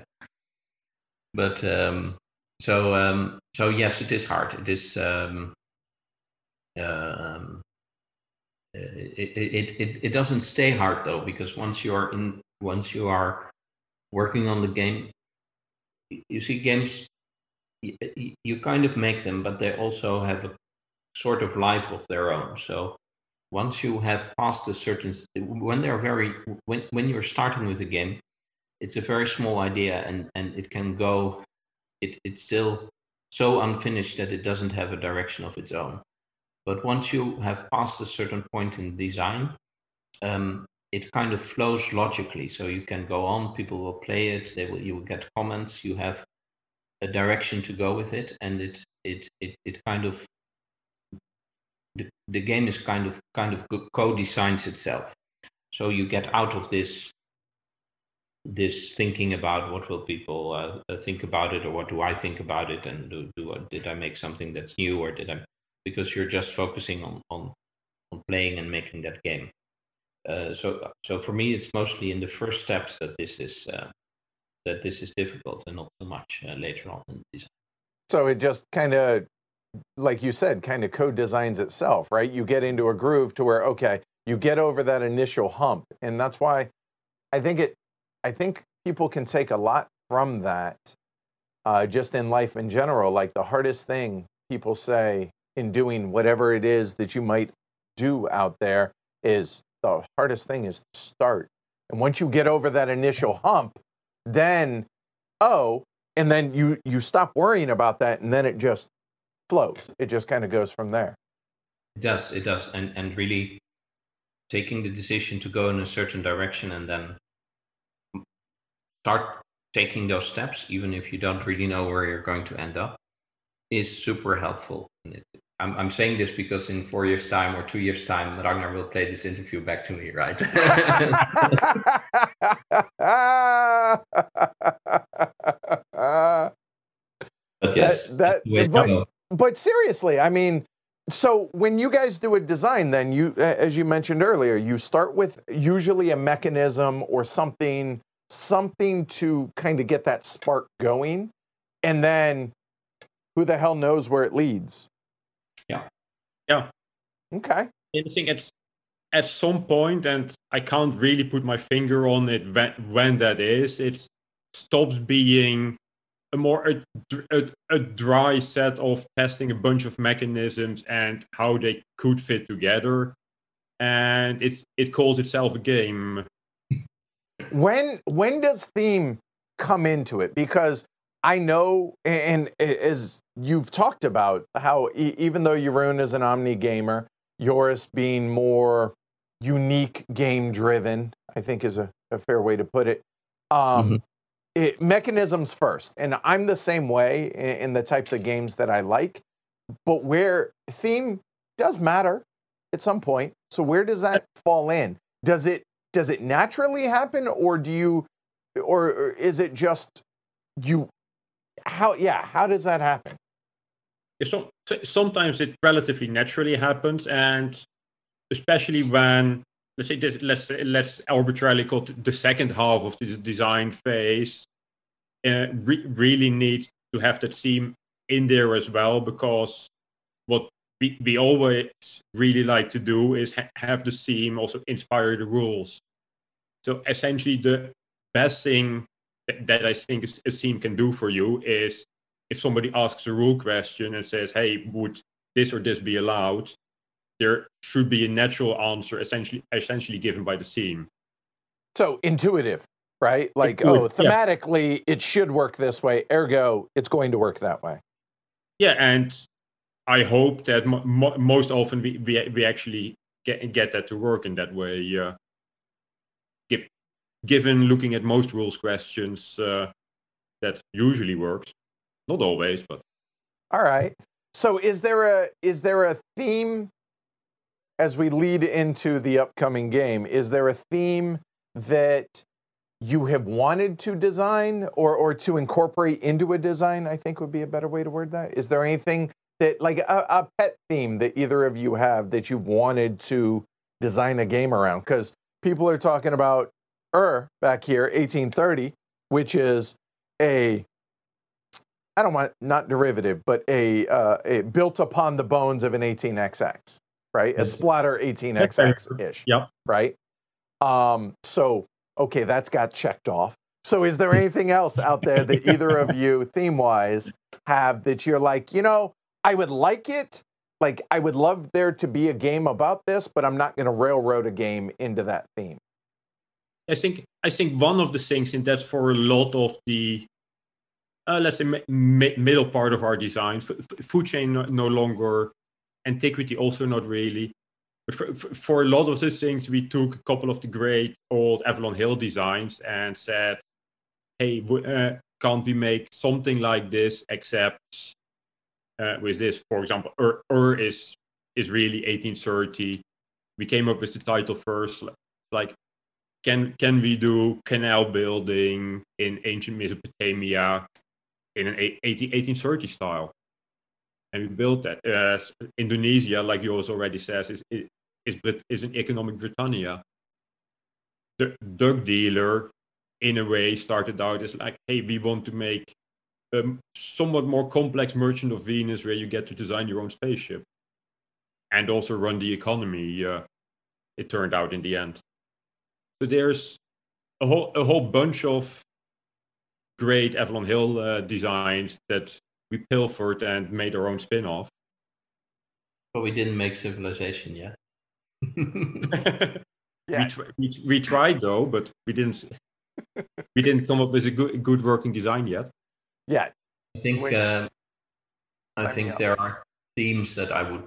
but um, so um, so yes, it is hard. It is. Um, um, it, it, it, it doesn't stay hard though because once you are in once you are working on the game you see games you kind of make them, but they also have a sort of life of their own. So once you have passed a certain, when they're very, when, when you're starting with a game, it's a very small idea and, and it can go, it, it's still so unfinished that it doesn't have a direction of its own. But once you have passed a certain point in design, um, it kind of flows logically. So you can go on, people will play it, they will, you will get comments, you have a direction to go with it, and it it it it kind of the, the game is kind of kind of co-designs itself. So you get out of this this thinking about what will people uh, uh, think about it or what do I think about it and do, do uh, did I make something that's new or did I because you're just focusing on on, on playing and making that game. Uh, so so for me it's mostly in the first steps that this is uh, that this is difficult and not so much uh, later on in design. So it just kind of, like you said, kind of co-designs itself, right? You get into a groove to where, okay, you get over that initial hump. And that's why I think it, I think people can take a lot from that uh, just in life in general. Like the hardest thing people say in doing whatever it is that you might do out there is the hardest thing is to start. And once you get over that initial hump, then oh and then you you stop worrying about that and then it just flows. It just kind of goes from there. It does it does and and really taking the decision to go in a certain direction and then start taking those steps even if you don't really know where you're going to end up is super helpful. It, I'm, I'm saying this because in four years' time or two years' time, Ragnar will play this interview back to me, right? but yes, that, that but, but seriously, I mean, so when you guys do a design, then you, as you mentioned earlier, you start with usually a mechanism or something, something to kind of get that spark going, and then who the hell knows where it leads? Yeah. Okay. I think it's at some point, and I can't really put my finger on it when, when that is, it stops being a more a, a, a, dry set of testing a bunch of mechanisms and how they could fit together and it's it calls itself a game when when does theme come into it because I know, and as you've talked about, how even though Jeroen is an omni gamer, Joris being more unique game driven, I think is a, a fair way to put it. Um, mm-hmm. it, mechanisms first, and I'm the same way in, in the types of games that I like. But where theme does matter at some point, so where does that fall in? Does it does it naturally happen, or do you, or, or is it just you? How yeah? How does that happen? So, sometimes it relatively naturally happens, and especially when let's say let's let's arbitrarily call it the second half of the design phase uh, re- really needs to have that theme in there as well because what we, we always really like to do is ha- have the theme also inspire the rules. So essentially the best thing that, that i think a theme can do for you is if somebody asks a rule question and says hey would this or this be allowed there should be a natural answer essentially essentially given by the theme. So intuitive, right? Like, intuitive, oh, thematically yeah. it should work this way, ergo it's going to work that way. Yeah, and I hope that mo- most often we, we we actually get get that to work in that way. Yeah. Give, given looking at most rules questions, uh, that usually works. Not always, but. All right. So is there a is there a theme as we lead into the upcoming game, is there a theme that you have wanted to design or, or to incorporate into a design? I think would be a better way to word that. Is there anything that, like a, a pet theme that either of you have that you've wanted to design a game around? Because people are talking about Ur back here, 1830, which is a I don't want not derivative, but a, uh, a built upon the bones of an 18XX right? A Splotter 18xx ish. Yep. Right. Um, so okay, that's got checked off. So is there anything else out there that either of you, theme wise, have that you're like, you know, I would like it. Like I would love there to be a game about this, but I'm not going to railroad a game into that theme. I think I think one of the things, and that's for a lot of the let's say middle part of our design, food chain no, no longer antiquity also not really. But for, for, a lot of the things, we took a couple of the great old Avalon Hill designs and said, hey, uh, can't we make something like this except uh, with this? For example, Ur, Ur is, is really 1830. We came up with the title first, like, can, can we do canal building in ancient Mesopotamia in an 18, 1830 style? and we built that. Uh, Indonesia, like yours already says, is is is an economic Britannia. The Duck Dealer, in a way, started out as like, hey, we want to make a somewhat more complex Merchant of Venus where you get to design your own spaceship and also run the economy. Uh, it turned out in the end. So there's a whole a whole bunch of great Avalon Hill uh, designs that we pilfered and made our own spin-off. But we didn't make Civilization yet. yeah. We, tr- we, we, tried though, but we didn't. we didn't come up with a good, good working design yet. Yeah, I think. Which, uh, I think there are themes that I would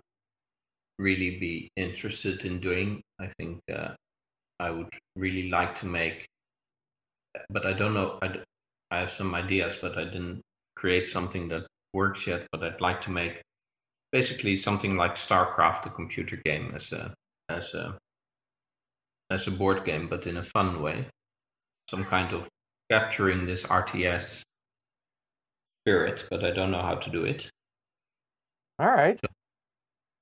really be interested in doing. I think uh, I would really like to make, but I don't know. I, I have some ideas, but I didn't create something that works yet, but I'd like to make basically something like StarCraft, a computer game, as a as a as a board game, but in a fun way. Some kind of capturing this RTS spirit, but I don't know how to do it. All right.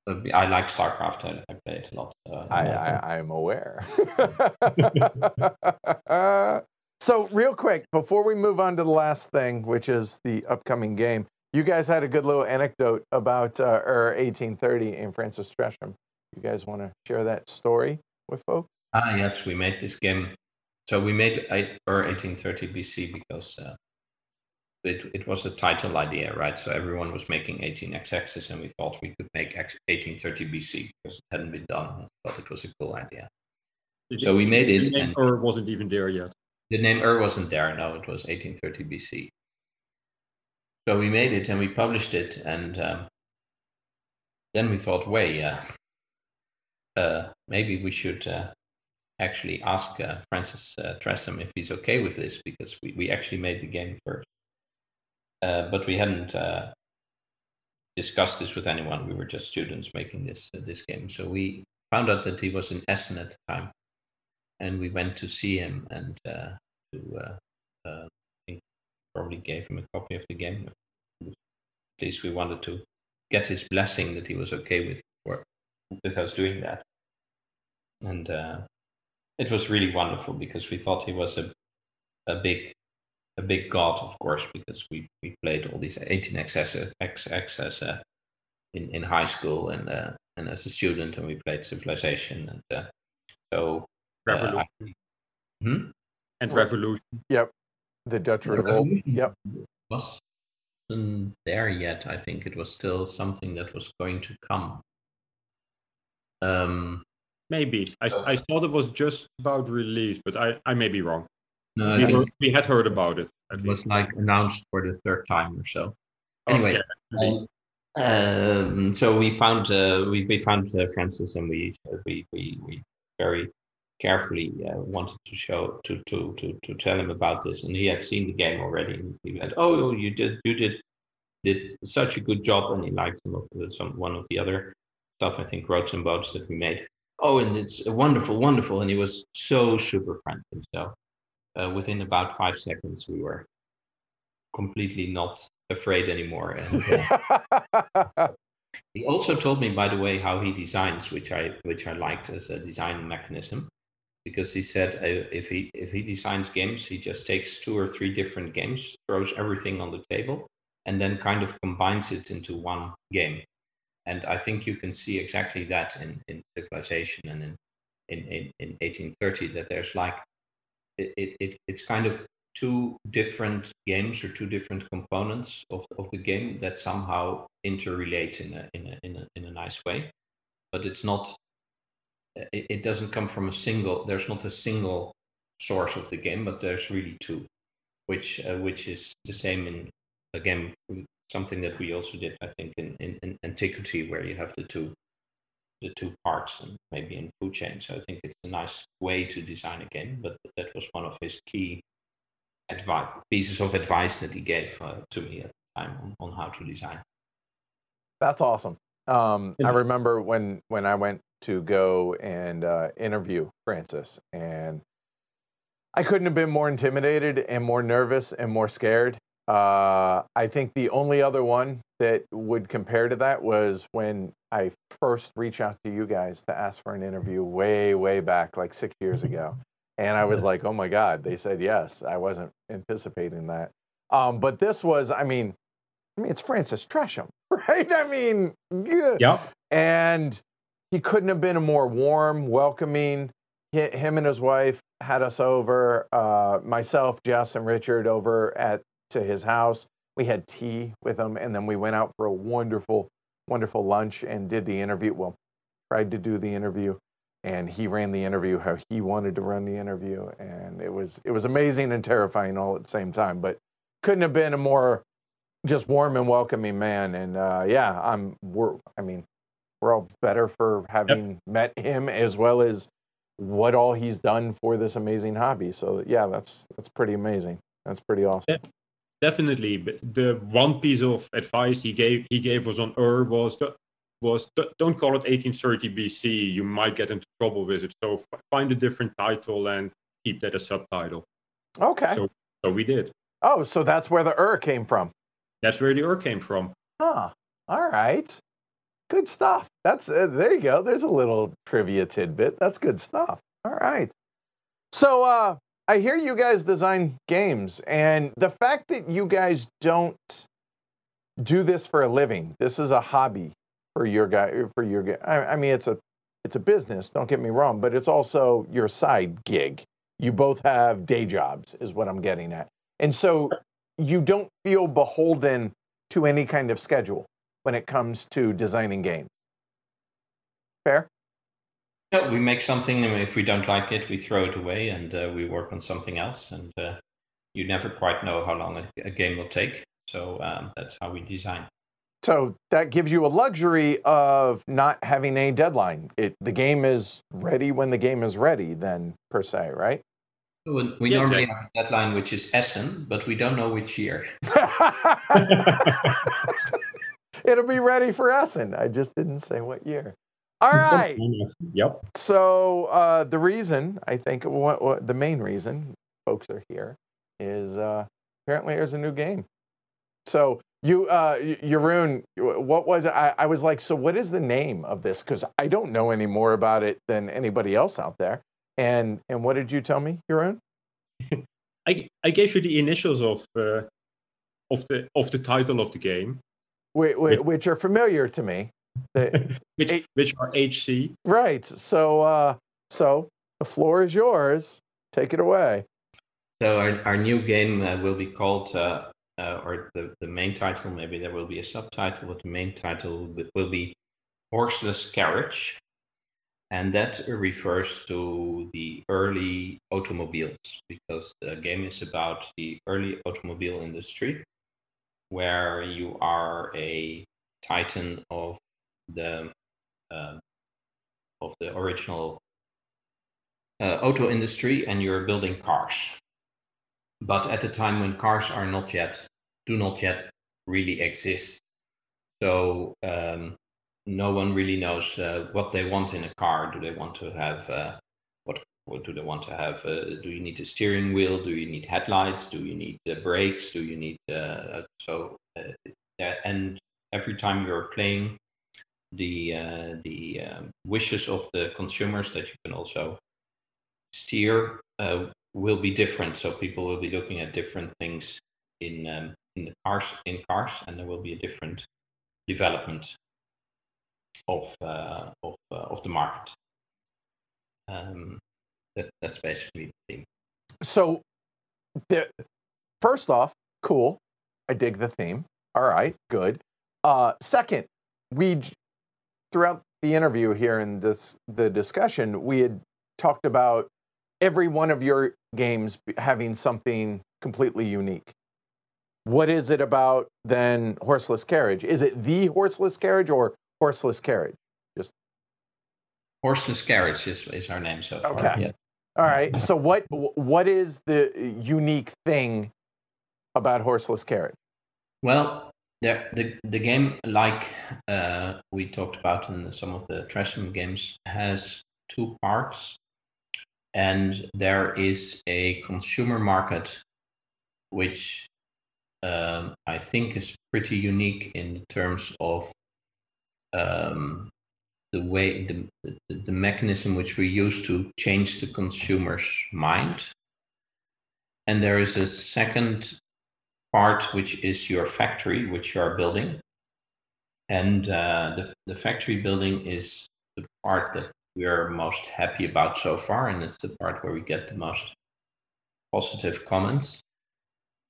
So, uh, I like StarCraft. I, I play it a lot. So I, I, I'm aware. So, real quick, before we move on to the last thing, which is the upcoming game, you guys had a good little anecdote about uh, 1830 in Francis Tresham. You guys want to share that story with folks? Ah, yes, we made this game. So we made it for 1830 BC because uh, it, it was a title idea, right? So everyone was making 18xx's, and we thought we could make 1830 BC because it hadn't been done. But it was a cool idea. Did so we made it. And, or wasn't even there yet? The name Ur wasn't there. No, it was 1830 BC. So we made it and we published it, and um, then we thought, wait, uh, uh, maybe we should uh, actually ask uh, Francis uh, if he's okay with this because we, we actually made the game first. Uh, but we hadn't uh, discussed this with anyone. We were just students making this this game. So we found out that he was in Essen at the time, and we went to see him and uh, to I think probably gave him a copy of the game. At least we wanted to get his blessing that he was okay with with us doing that. And it was really wonderful because we thought he was a a big a big god, of course, because we, we played all these 18xx XS uh, in in high school and uh, and as a student, and we played Civilization, and uh, so uh, Revolution. I, hmm? And Revolution. Yep, the Dutch Revolt. Yep, wasn't there yet. I think it was still something that was going to come. Um, Maybe. I, I thought it was just about release, but I, I may be wrong. No, we, heard, we had heard about it. It was like announced for the third time or so. Anyway, okay. um, um, so we found uh, we, we found uh, Francis and we we we, we very carefully uh, wanted to show to, to to to tell him about this, and he had seen the game already. And he went, "Oh, you did you did did such a good job," and he liked some of the, some one of the other stuff. I think Roads and Boats that we made oh, and it's wonderful, wonderful. And he was so super friendly. So uh, within about five seconds, we were completely not afraid anymore. And, uh, he also told me, by the way, how he designs, which I which I liked as a design mechanism, because he said if he if he designs games, he just takes two or three different games, throws everything on the table, and then kind of combines it into one game. And I think you can see exactly that in, in civilization and in, in, in, in 1830 that there's like it, it, it's kind of two different games or two different components of, of the game that somehow interrelate in a, in a, in a, in a nice way. But it's not it, it doesn't come from a single there's not a single source of the game but there's really two which uh, which is the same in again something that we also did, I think, in, in, in antiquity, where you have the two the two parts and maybe in food chain. So I think it's a nice way to design a game. But that was one of his key advice pieces of advice that he gave uh, to me at the time on, on how to design. That's awesome. Um, I remember when when I went to go and uh, interview Francis, and I couldn't have been more intimidated and more nervous and more scared. Uh, I think the only other one that would compare to that was when I first reached out to you guys to ask for an interview way, way back, like six years ago. And I was like, oh my God, they said yes. I wasn't anticipating that. Um, but this was, I mean, I mean, it's Francis Tresham, right? I mean, good. Yeah. And he couldn't have been a more warm, welcoming. Him and his wife had us over, uh, myself, Jess, and Richard over at to his house. We had tea with him, and then we went out for a wonderful, wonderful lunch and did the interview. Well, tried to do the interview, and he ran the interview how he wanted to run the interview, and it was it was amazing and terrifying all at the same time. But couldn't have been a more just warm and welcoming man. And uh, yeah, I'm we're I mean we're all better for having yep. met him as well as what all he's done for this amazing hobby. So yeah, that's that's pretty amazing. That's pretty awesome definitely the one piece of advice he gave he gave us on Ur was was don't call it 1830 BC. You might get into trouble with it. So find a different title and keep that a subtitle. Okay. So, so we did. Oh, so that's where the Ur came from. That's where the Ur came from. Huh. All right. Good stuff. That's uh, there you go. There's a little trivia tidbit. That's good stuff. All right. So uh I hear you guys design games, and the fact that you guys don't do this for a living, this is a hobby for your guy. For your guy, I, I mean, it's a it's a business. Don't get me wrong, but it's also your side gig. You both have day jobs, is what I'm getting at, and so you don't feel beholden to any kind of schedule when it comes to designing games. Fair. Yeah, we make something, and if we don't like it, we throw it away and uh, we work on something else. And uh, you never quite know how long a, a game will take. So um, that's how we design. So that gives you a luxury of not having a deadline. It the game is ready when the game is ready, then per se, right? We, we Yeah, normally have a deadline which is Essen, but we don't know which year. It'll be ready for Essen. I just didn't say what year. All right. Yep. So uh, the reason I think what, what the main reason folks are here is uh, apparently there's a new game. So you, uh, Y- what was? I, I was like, so what is the name of this? Because I don't know any more about it than anybody else out there. And and what did you tell me, Jeroen? I I gave you the initials of uh, of the of the title of the game, Which, which are familiar to me. Which which are HC. right. So uh, so the floor is yours. Take it away. So our, our new game uh, will be called, uh, uh, or the, the main title, maybe there will be a subtitle, but the main title will be- will be Horseless Carriage. And that refers to the early automobiles, because the game is about the early automobile industry, where you are a titan of the um of the original uh, auto industry, and you're building cars. But at the time when cars are not yet do not yet really exist. So um, no one really knows uh, what they want in a car. Do they want to have uh, what what do they want to have uh, do you need a steering wheel do you need headlights do you need uh, brakes do you need uh, so uh, and every time you're playing the uh, the um, wishes of the consumers that you can also steer uh, will be different. So people will be looking at different things in um, in the cars in cars, and there will be a different development of uh, of uh, of the market. Um, that, that's basically the thing. So, the, first off, cool. I dig the theme. All right, good. Uh, second, we throughout the interview here in this the discussion, we had talked about every one of your games having something completely unique. What is it about then horseless carriage? Is it the horseless carriage or horseless carriage? Just horseless carriage is, is our name so far. Okay. Yeah. All right. So what what is the unique thing about horseless carriage? Well, there, the the game, like uh, we talked about in some of the Tresham games, has two parts, and there is a consumer market, which um, I think is pretty unique in terms of um, the way the, the the mechanism which we use to change the consumer's mind. And there is a second part which is your factory which you are building and uh, the, the factory building is the part that we are most happy about so far and it's the part where we get the most positive comments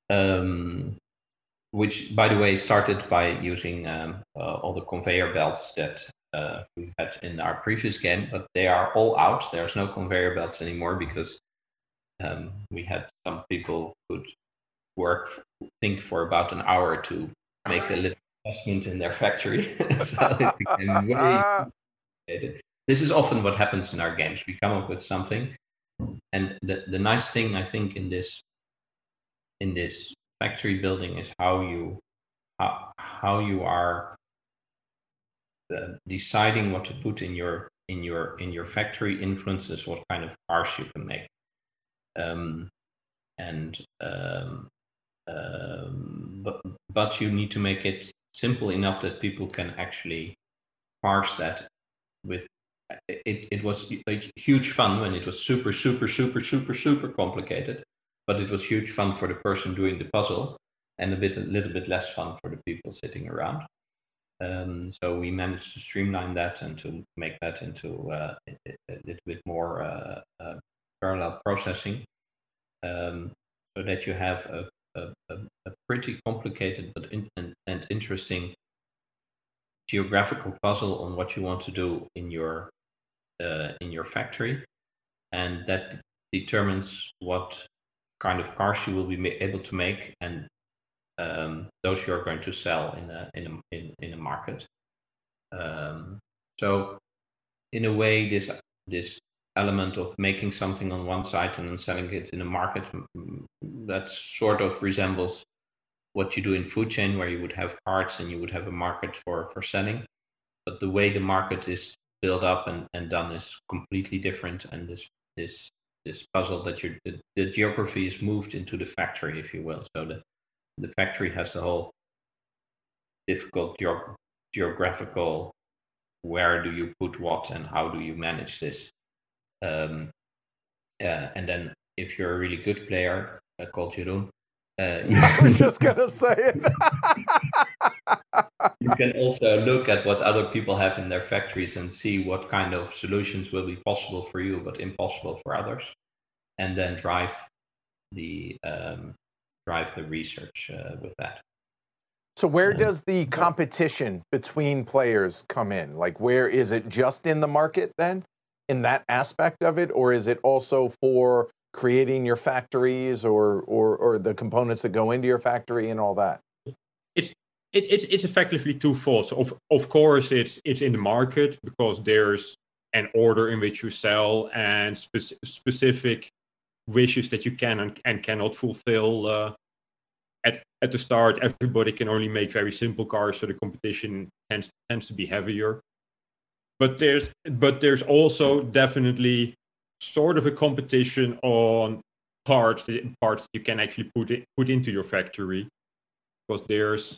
um, which by the way started by using um, uh, all the conveyor belts that uh, we had in our previous game but they are all out there's no conveyor belts anymore because um, we had some people who would work think for about an hour to make a little investment in their factory. so way. This is often what happens in our games. We come up with something, and the, the nice thing I think in this in this factory building is how you how, how you are deciding what to put in your in your in your factory influences what kind of cars you can make. Um, and um, um, but but you need to make it simple enough that people can actually parse that with it, it was a huge fun when it was super super super super super complicated but it was huge fun for the person doing the puzzle and a bit a little bit less fun for the people sitting around um, so we managed to streamline that and to make that into uh, a, a little bit more uh, uh, parallel processing. Um, so that you have a a, a, pretty complicated but in, and, and interesting geographical puzzle on what you want to do in your uh, in your factory, and that determines what kind of cars you will be able to make and um, those you're going to sell in a in a in, in a market. Um, so, in a way, this this element of making something on one side and then selling it in a market that sort of resembles what you do in food chain, where you would have carts and you would have a market for for selling. But the way the market is built up and, and done is completely different, and this this this puzzle that you the, the geography is moved into the factory, if you will. So the the factory has the whole difficult geog- geographical where do you put what and how do you manage this um, uh, and then if you're a really good player uh, called Jeroen uh, I was just gonna say it. you can also look at what other people have in their factories and see what kind of solutions will be possible for you but impossible for others and then drive the um, drive the research uh, with that. So where does the competition between players come in? Like where is it just in the market then in that aspect of it or is it also for creating your factories or or, or the components that go into your factory and all that? It's it, it's it's effectively twofold. So of of course it's it's in the market because there's an order in which you sell and spe- specific wishes that you can and, and cannot fulfill uh, at at the start. Everybody can only make very simple cars, so the competition tends tends to be heavier. But there's but there's also definitely sort of a competition on parts parts you can actually put it, put into your factory because there's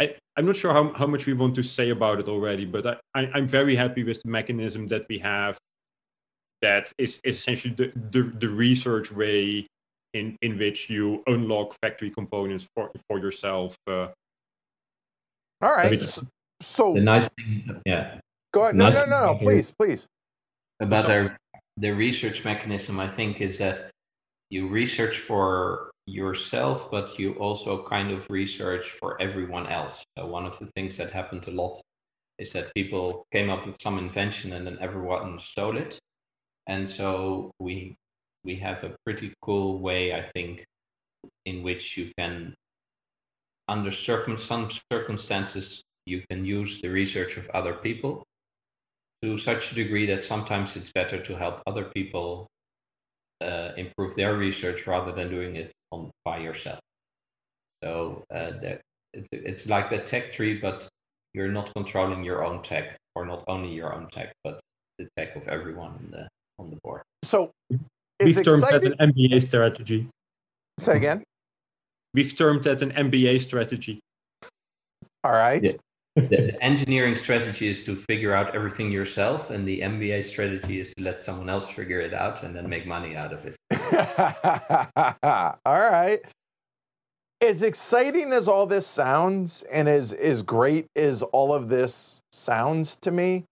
I, I'm not sure how, how much we want to say about it already, but I, I, I'm very happy with the mechanism that we have that is, is, essentially the, the, the research way in, in which you unlock factory components for, for yourself. Uh, All right. So, so, the nice thing, yeah. Go ahead. No, nice no, no, no, please, please. About our, the research mechanism, I think, is that you research for yourself, but you also kind of research for everyone else. So one of the things that happened a lot is that people came up with some invention and then everyone stole it and so we we have a pretty cool way i think in which you can under circum some circumstances you can use the research of other people to such a degree that sometimes it's better to help other people uh, improve their research rather than doing it on by yourself. So uh, that it's it's like the tech tree but you're not controlling your own tech or not only your own tech but the tech of everyone in the on the board. So mm-hmm. we've termed that an MBA strategy. Say again. We've termed that an MBA strategy. All right. Yeah. the engineering strategy is to figure out everything yourself, and the MBA strategy is to let someone else figure it out and then make money out of it. all right. As exciting as all this sounds, and as, as great as all of this sounds to me,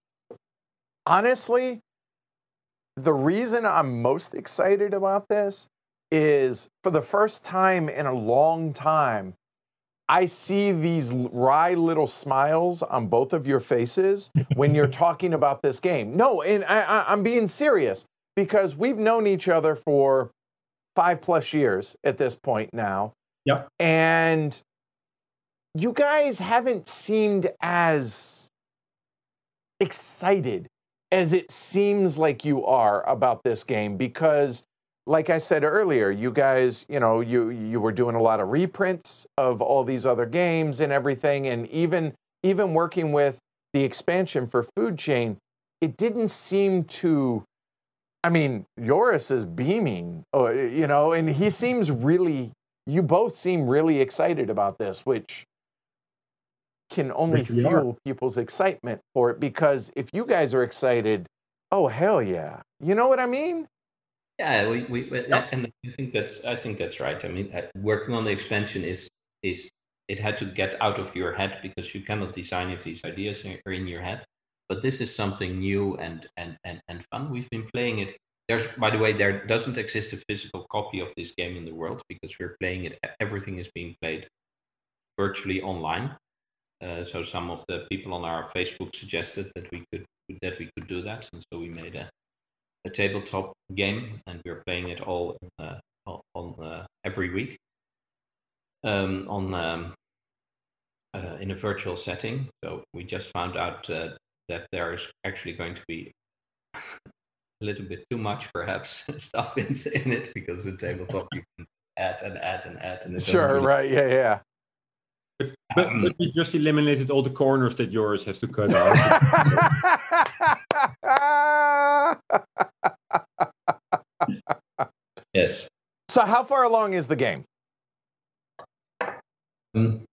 honestly, the reason I'm most excited about this is for the first time in a long time, I see these wry little smiles on both of your faces when you're talking about this game. No, and I, am being serious because we've known each other for five plus years at this point now. Yep. And you guys haven't seemed as excited as it seems like you are about this game because like I said earlier, you guys, you know, you you were doing a lot of reprints of all these other games and everything. And even even working with the expansion for Food Chain, it didn't seem to I mean, Joris is beaming, uh, you know, and he seems really you both seem really excited about this, which can only fuel people's excitement for it because if you guys are excited, oh hell yeah, you know what I mean? Yeah, we, we, we yep. and I think that's I think that's right. I mean, uh, working on the expansion is is it had to get out of your head because you cannot design if these ideas are in your head. But this is something new and and and and fun. We've been playing it. There's, by the way, there doesn't exist a physical copy of this game in the world because we're playing it. Everything is being played virtually online. Uh, so some of the people on our Facebook suggested that we could that we could do that, and so we made a, a tabletop game, and we're playing it all uh, on uh, every week. um, on um, in a virtual setting. So we just found out that there is actually going to be a little bit too much, perhaps, stuff in, in it because the tabletop you can add and add and add. And sure, really right, yeah, yeah. But, but, um, but you just eliminated all the corners that Joris has to cut out. yes. So, how far along is the game? Um,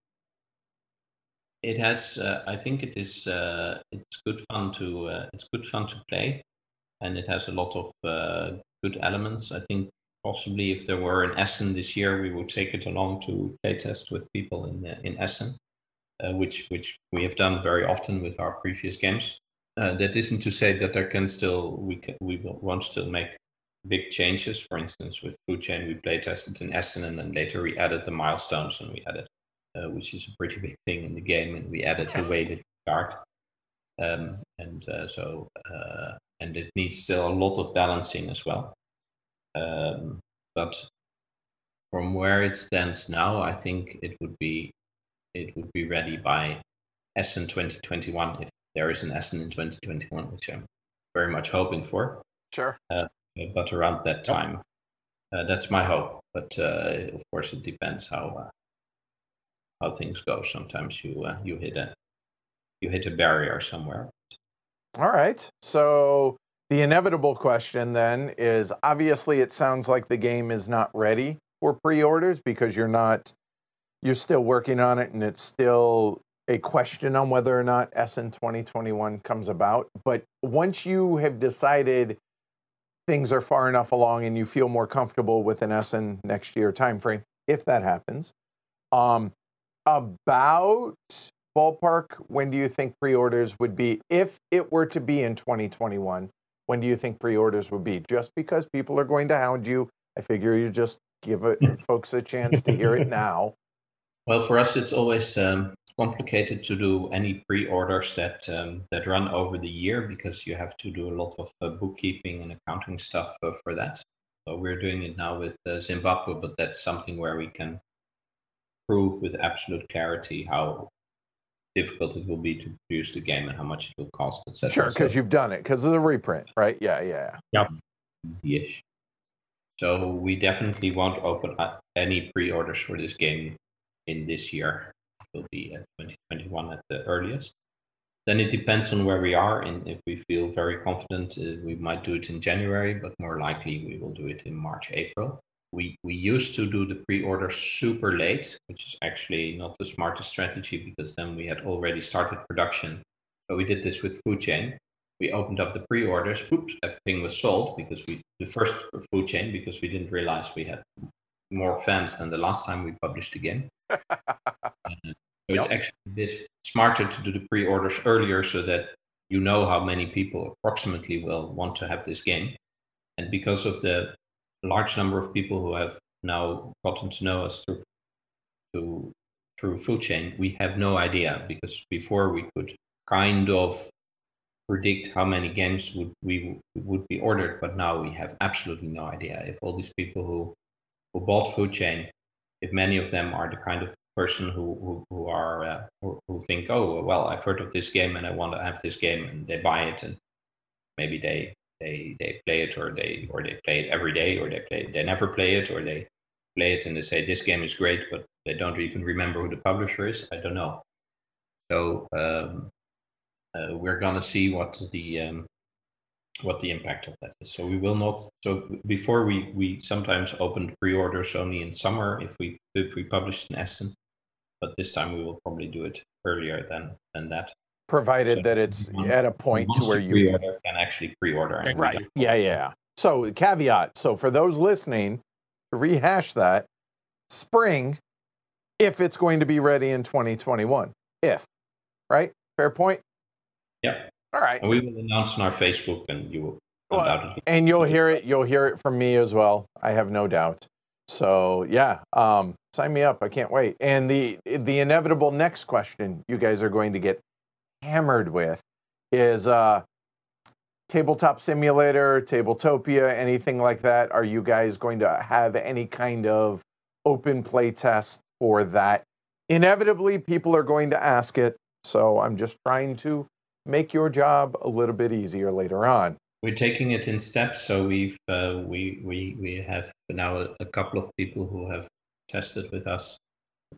it has. Uh, I think it is. Uh, it's good fun to. Uh, it's good fun to play, and it has a lot of uh, good elements. I think possibly if there were an Essen this year, we would take it along to playtest with people in uh, in Essen, uh, which which we have done very often with our previous games. that isn't to say that there can still we can, we won't still make big changes. For instance, with Food Chain, we play tested in Essen, and then later we added the milestones and we added uh, which is a pretty big thing in the game, and we added the way that you start. Um, and uh, so, uh, and it needs still a lot of balancing as well. Um, but from where it stands now, I think it would be it would be ready by Essen 2021 if there is an Essen in 2021, which I'm very much hoping for. Sure. Uh, but around that time, uh, that's my hope. But uh, of course, it depends how how things go. Sometimes you uh, you hit a you hit a barrier somewhere. All right. So the inevitable question then is obviously it sounds like the game is not ready for pre-orders because you're not you're still working on it and it's still a question on whether or not Essen 2021 comes about. But once you have decided things are far enough along and you feel more comfortable with an Essen next year timeframe, if that happens, um, about ballpark when do you think pre-orders would be if it were to be in 2021 when do you think pre-orders would be? Just because people are going to hound you i figure you just give it, folks a chance to hear it now. Well for us it's always um, complicated to do any pre-orders that um, that run over the year because you have to do a lot of uh, bookkeeping and accounting stuff uh, for that. So we're doing it now with uh, zimbabwe but that's something where we can prove with absolute clarity how difficult it will be to produce the game and how much it will cost, etc. Sure, because so, you've done it, because it's a reprint, right? Yeah, yeah. Yep. Yes. So we definitely won't open up any pre-orders for this game in this year. It will be at 2021 at the earliest. Then it depends on where we are, and if we feel very confident, uh, we might do it in January, but more likely we will do it in March, April we we used to do the pre-order super late, which is actually not the smartest strategy because then we had already started production. But we did this with Food Chain. We opened up the pre-orders. Oops, everything was sold because we the first Food Chain because we didn't realize we had more fans than the last time we published the game. uh, so yep. it's actually a bit smarter to do the pre-orders earlier so that you know how many people approximately will want to have this game. And because of the large number of people who have now gotten to know us through through, through food chain, we have no idea because before we could kind of predict how many games would we would be ordered, but now we have absolutely no idea. If all these people who who bought food chain, if many of them are the kind of person who who, who are uh, who, who think, oh well, I've heard of this game and I want to have this game, and they buy it, and maybe they they they play it or they or they play it every day or they play they never play it or they play it and they say this game is great but they don't even remember who the publisher is? I don't know. So um, uh, we're gonna see what the um, what the impact of that is. So we will not so before we we sometimes opened pre-orders only in summer if we if we published in essen but this time we will probably do it earlier than than that provided so that it's at a point to where you can actually pre-order. Right. Yeah, yeah. So caveat. So for those listening, to rehash that, spring, if it's going to be ready in 2021. If, right? Fair point. Yep. All right. And we will announce on our Facebook, and you will. Well, and you'll hear it. You'll hear it from me as well. I have no doubt. So yeah, um, sign me up. I can't wait. And the the inevitable next question you guys are going to get hammered with is uh, tabletop simulator, tabletopia, anything like that. Are you guys going to have any kind of open play test for that. Inevitably, people are going to ask it. So I'm just trying to make your job a little bit easier later on. We're taking it in steps. So we've uh, we we we have now a, a, couple of people who have tested with us.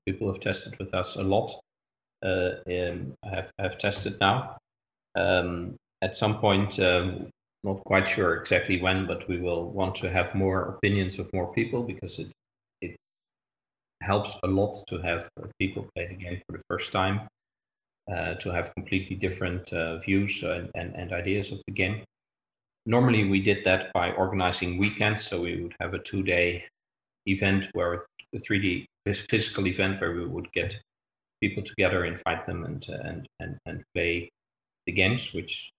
People have tested with us a lot. Uh, have have tested now. Um, at some point, um, not quite sure exactly when, but we will want to have more opinions of more people because it it helps a lot to have people play the game for the first time, uh, to have completely different uh, views and, and, and ideas of the game. Normally, we did that by organizing weekends, so we would have a two-day event where a 3D physical event where we would get people together, invite them, and and and, and play the games, which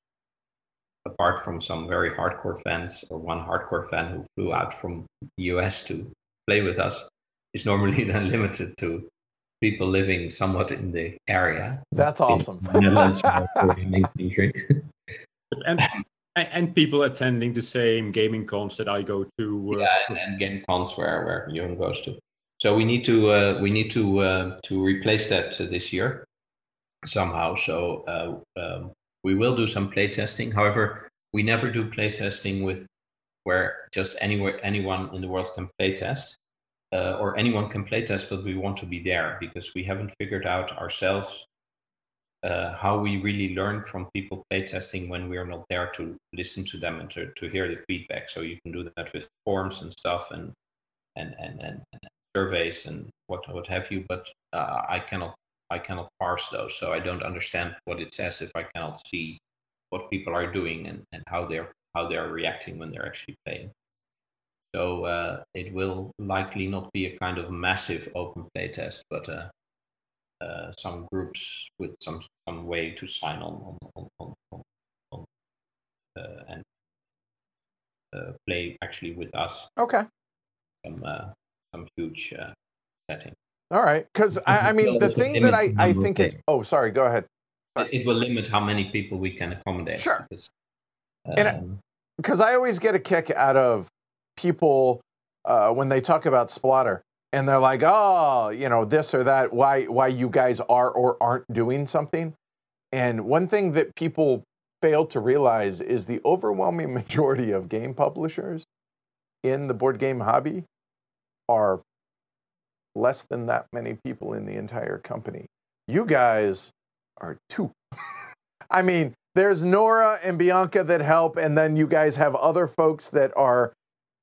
apart from some very hardcore fans or one hardcore fan who flew out from the US to play with us, is normally then limited to people living somewhat in the area. That's awesome. and, and people attending the same gaming cons that I go to. Uh, yeah, and, and game cons where where Jeroen goes to. So we need to uh, we need to uh, to replace that this year somehow. So uh, um, we will do some play testing. However, we never do play testing with where just anywhere anyone in the world can play test uh, or anyone can play test, but we want to be there because we haven't figured out ourselves uh, how we really learn from people play testing when we are not there to listen to them and to, to hear the feedback. So you can do that with forms and stuff and and and, and, and surveys and what what have you. But uh, I cannot I cannot parse those, so I don't understand what it says if I cannot see what people are doing and, and how they're how they're reacting when they're actually playing. So uh, it will likely not be a kind of massive open play test, but uh, uh, some groups with some some way to sign on on on, on, on uh, and uh, play actually with us. Okay. Some uh, some huge setting. All right, because I, I, mean the thing that I, I think is oh sorry go ahead. It will limit how many people we can accommodate. Sure. Because, um, because I, always get a kick out of people uh, when they talk about Splotter and they're like, oh, you know, this or that, why why you guys are or aren't doing something. And one thing that people fail to realize is the overwhelming majority of game publishers in the board game hobby less than that many people in the entire company. You guys are two. I mean, there's Nora and Bianca that help, and then you guys have other folks that are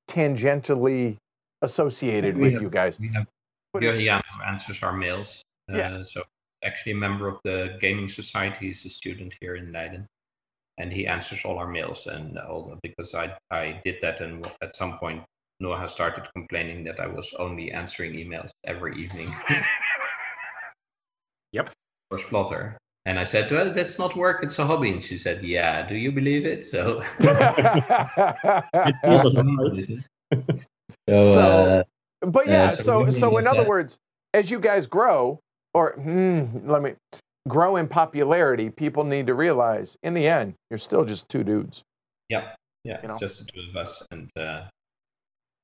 tangentially associated with have, you guys. We have who answers our mails. Uh, yeah. So actually a member of the Gaming Society. He's a student here in Leiden. And he answers all our mails and all the, because I I did that and at some point Nora started complaining that I was only answering emails every evening. yep. For Splotter. And I said, well, that's not work, it's a hobby. And she said, yeah, do you believe it? So, so, so uh, but yeah, uh, so, so, so in other that. words, as you guys grow, or hmm, let me grow in popularity, people need to realize in the end, you're still just two dudes. Yeah. Yeah. You it's just the two of us. And, uh,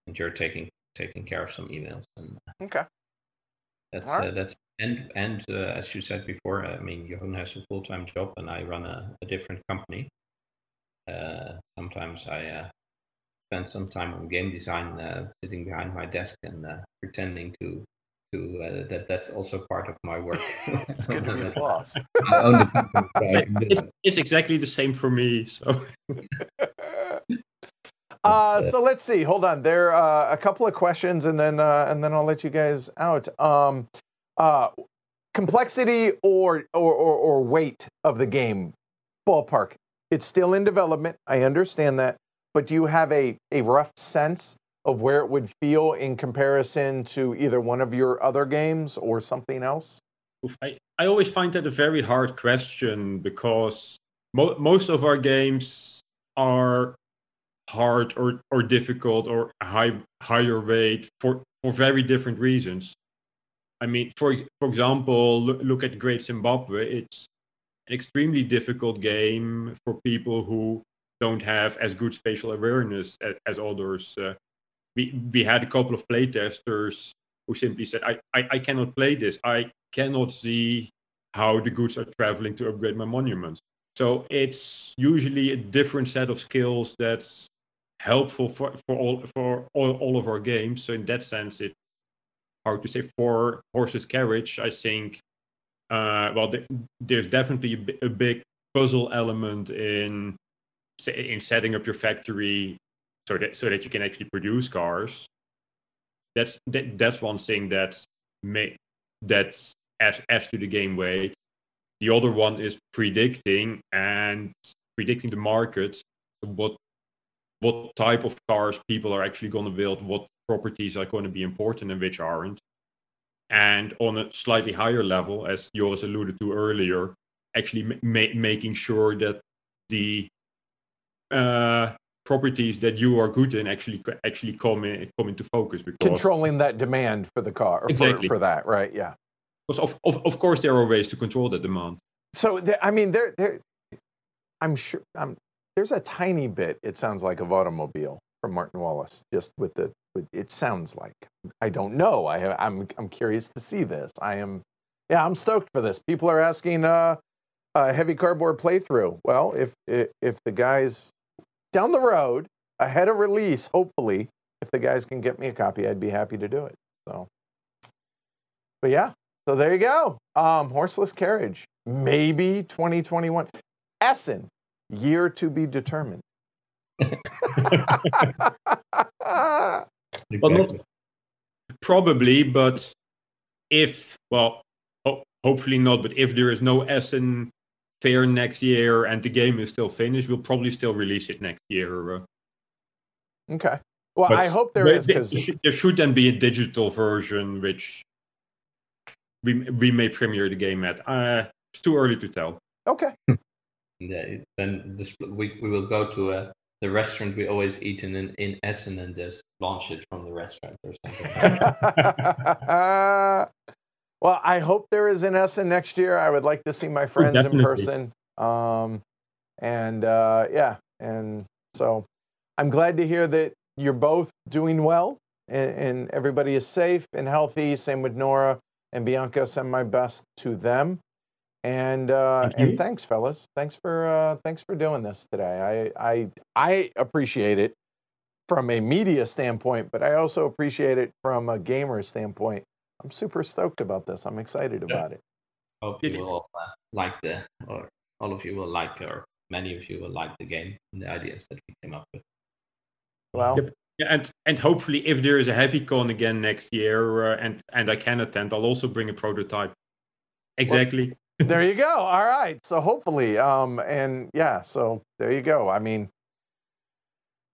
and you're taking taking care of some emails. And uh, okay, that's right. uh, that's and and uh, as you said before, I mean, Jeroen has a full time job, and I run a, a different company. Uh, sometimes I uh, spend some time on game design, uh, sitting behind my desk and pretending to to that that's also part of my work. it's good to be a boss. it's, it's exactly the same for me. So. Uh, so let's see. Hold on. There are uh, a couple of questions, and then uh, and then I'll let you guys out. Um, uh, complexity or, or or or weight of the game, ballpark. It's still in development. I understand that, but do you have a a rough sense of where it would feel in comparison to either one of your other games or something else? I, I always find that a very hard question because mo- most of our games are hard or, or difficult or high higher weight for, for very different reasons. I mean, for for example, look, at Great Zimbabwe. It's an extremely difficult game for people who don't have as good spatial awareness as, as others. Uh, we we had a couple of playtesters who simply said, I, I, I cannot play this. I cannot see how the goods are traveling to upgrade my monuments. So it's usually a different set of skills that's helpful for, for all for all, all of our games. So in that sense, it's hard to say for horses carriage. I think uh, well, th- there's definitely a, b- a big puzzle element in in setting up your factory so that so that you can actually produce cars. That's that, that's one thing that may that adds adds to the game weight. The other one is predicting and predicting the market. What what type of cars people are actually going to build, what properties are going to be important and which aren't. And on a slightly higher level, as Joris alluded to earlier, actually ma- making sure that the uh, properties that you are good in actually actually come in, come into focus. Because Controlling that demand for the car, exactly. for, for that, right? Yeah. Because of, of, of course there are ways to control that demand. So I mean, there there, I'm sure I'm, there's a tiny bit. It sounds like of automobile from Martin Wallace, just with the. With, it sounds like I don't know. I I'm I'm curious to see this. I am, yeah, I'm stoked for this. People are asking uh, a heavy cardboard playthrough. Well, if if the guys down the road ahead of release, hopefully, if the guys can get me a copy, I'd be happy to do it. So, but yeah, so there you go. Um, horseless carriage, maybe 2021. Essen, year to be determined. well, not, probably, but if, well, ho- hopefully not, but if there is no Essen fair next year and the game is still finished, we'll probably still release it next year. Uh. Okay. Well, but I hope there is because there should then be a digital version which we we may premiere the game at. Uh, it's too early to tell. Okay. yeah, then this, we we will go to uh, the restaurant we always eat in in Essen and just launch it from the restaurant or something. well, I hope there is an Essen next year. I would like to see my oh, friends oh, in person. Um, and uh, yeah, and so I'm glad to hear that you're both doing well and, and everybody is safe and healthy. Same with Nora and Bianca. Send my best to them. And uh, Thank and thanks, fellas. Thanks for uh, thanks for doing this today. I I I appreciate it from a media standpoint, but I also appreciate it from a gamer standpoint. I'm super stoked about this. I'm excited yeah. about it. Hope you will uh, like the, or all of you will like, or many of you will like the game and the ideas that we came up with. Well, yep. Yeah, and and hopefully, if there is a heavy con again next year, uh, and and I can attend, I'll also bring a prototype. Exactly. There you go. All right. So hopefully, um, and yeah, so there you go. I mean,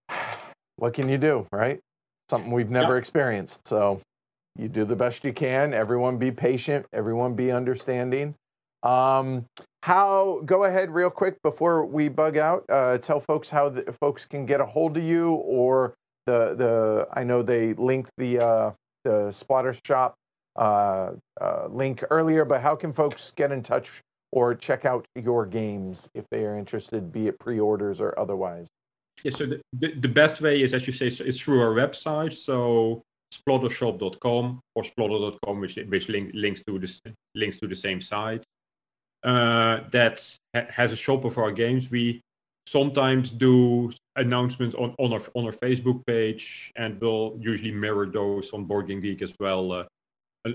what can you do, right? Something we've never yeah. experienced. So you do the best you can. Everyone be patient. Everyone be understanding. Um, how? Go ahead, real quick before we bug out. Uh, tell folks how the, folks can get a hold of you or the the I know they linked the uh, the Splotter Shop uh, uh, link earlier, but how can folks get in touch or check out your games if they are interested, be it pre-orders or otherwise? Yeah, so the, the, the best way is, as you say, is through our website. So splottershop.com or splotter.com, which which link, links to this links to the same site. Uh, that ha- has a shop of our games. We sometimes do announcements on, on our on our Facebook page, and we'll usually mirror those on Board Game Geek as well, uh,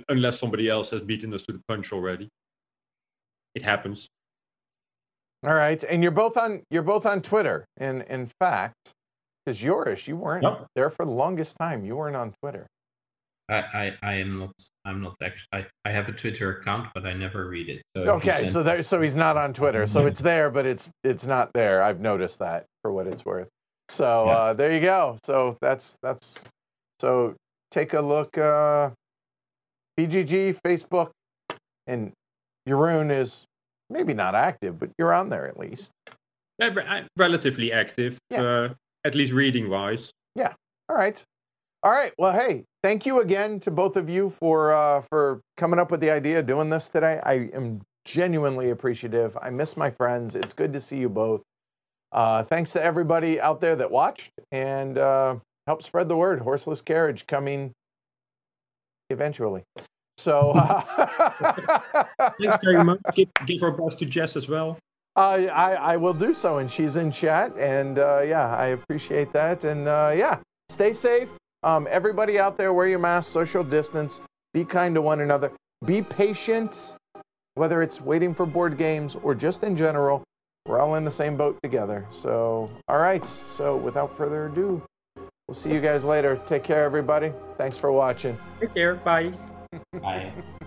unless somebody else has beaten us to the punch already. It happens. All right, and you're both on you're both on Twitter, and in fact, because Joris, you weren't yep. there for the longest time. You weren't on Twitter. I, I, I am not. I'm not actually. I, I have a Twitter account, but I never read it. So okay, so there, so he's not on Twitter. So it's there, but it's it's not there. I've noticed that for what it's worth. So yeah. uh, there you go. So that's that's. So take a look. Uh, BGG, Facebook, and Jeroen is maybe not active, but you're on there at least. Yeah, relatively active, yeah. uh, at least reading wise. Yeah. All right. All right. Well, hey, thank you again to both of you for uh, for coming up with the idea of doing this today. I am genuinely appreciative. I miss my friends. It's good to see you both. Uh, thanks to everybody out there that watched and uh, help spread the word. Horseless Carriage coming eventually. So uh, Thanks very much. Give, give our best to Jess as well. I, I, I will do so, and she's in chat, and uh, yeah, I appreciate that, and uh, yeah, stay safe. Um, everybody out there, wear your mask, social distance, be kind to one another, be patient, whether it's waiting for board games or just in general. We're all in the same boat together. So, all right. So, without further ado, we'll see you guys later. Take care, everybody. Thanks for watching. Take care. Bye. Bye.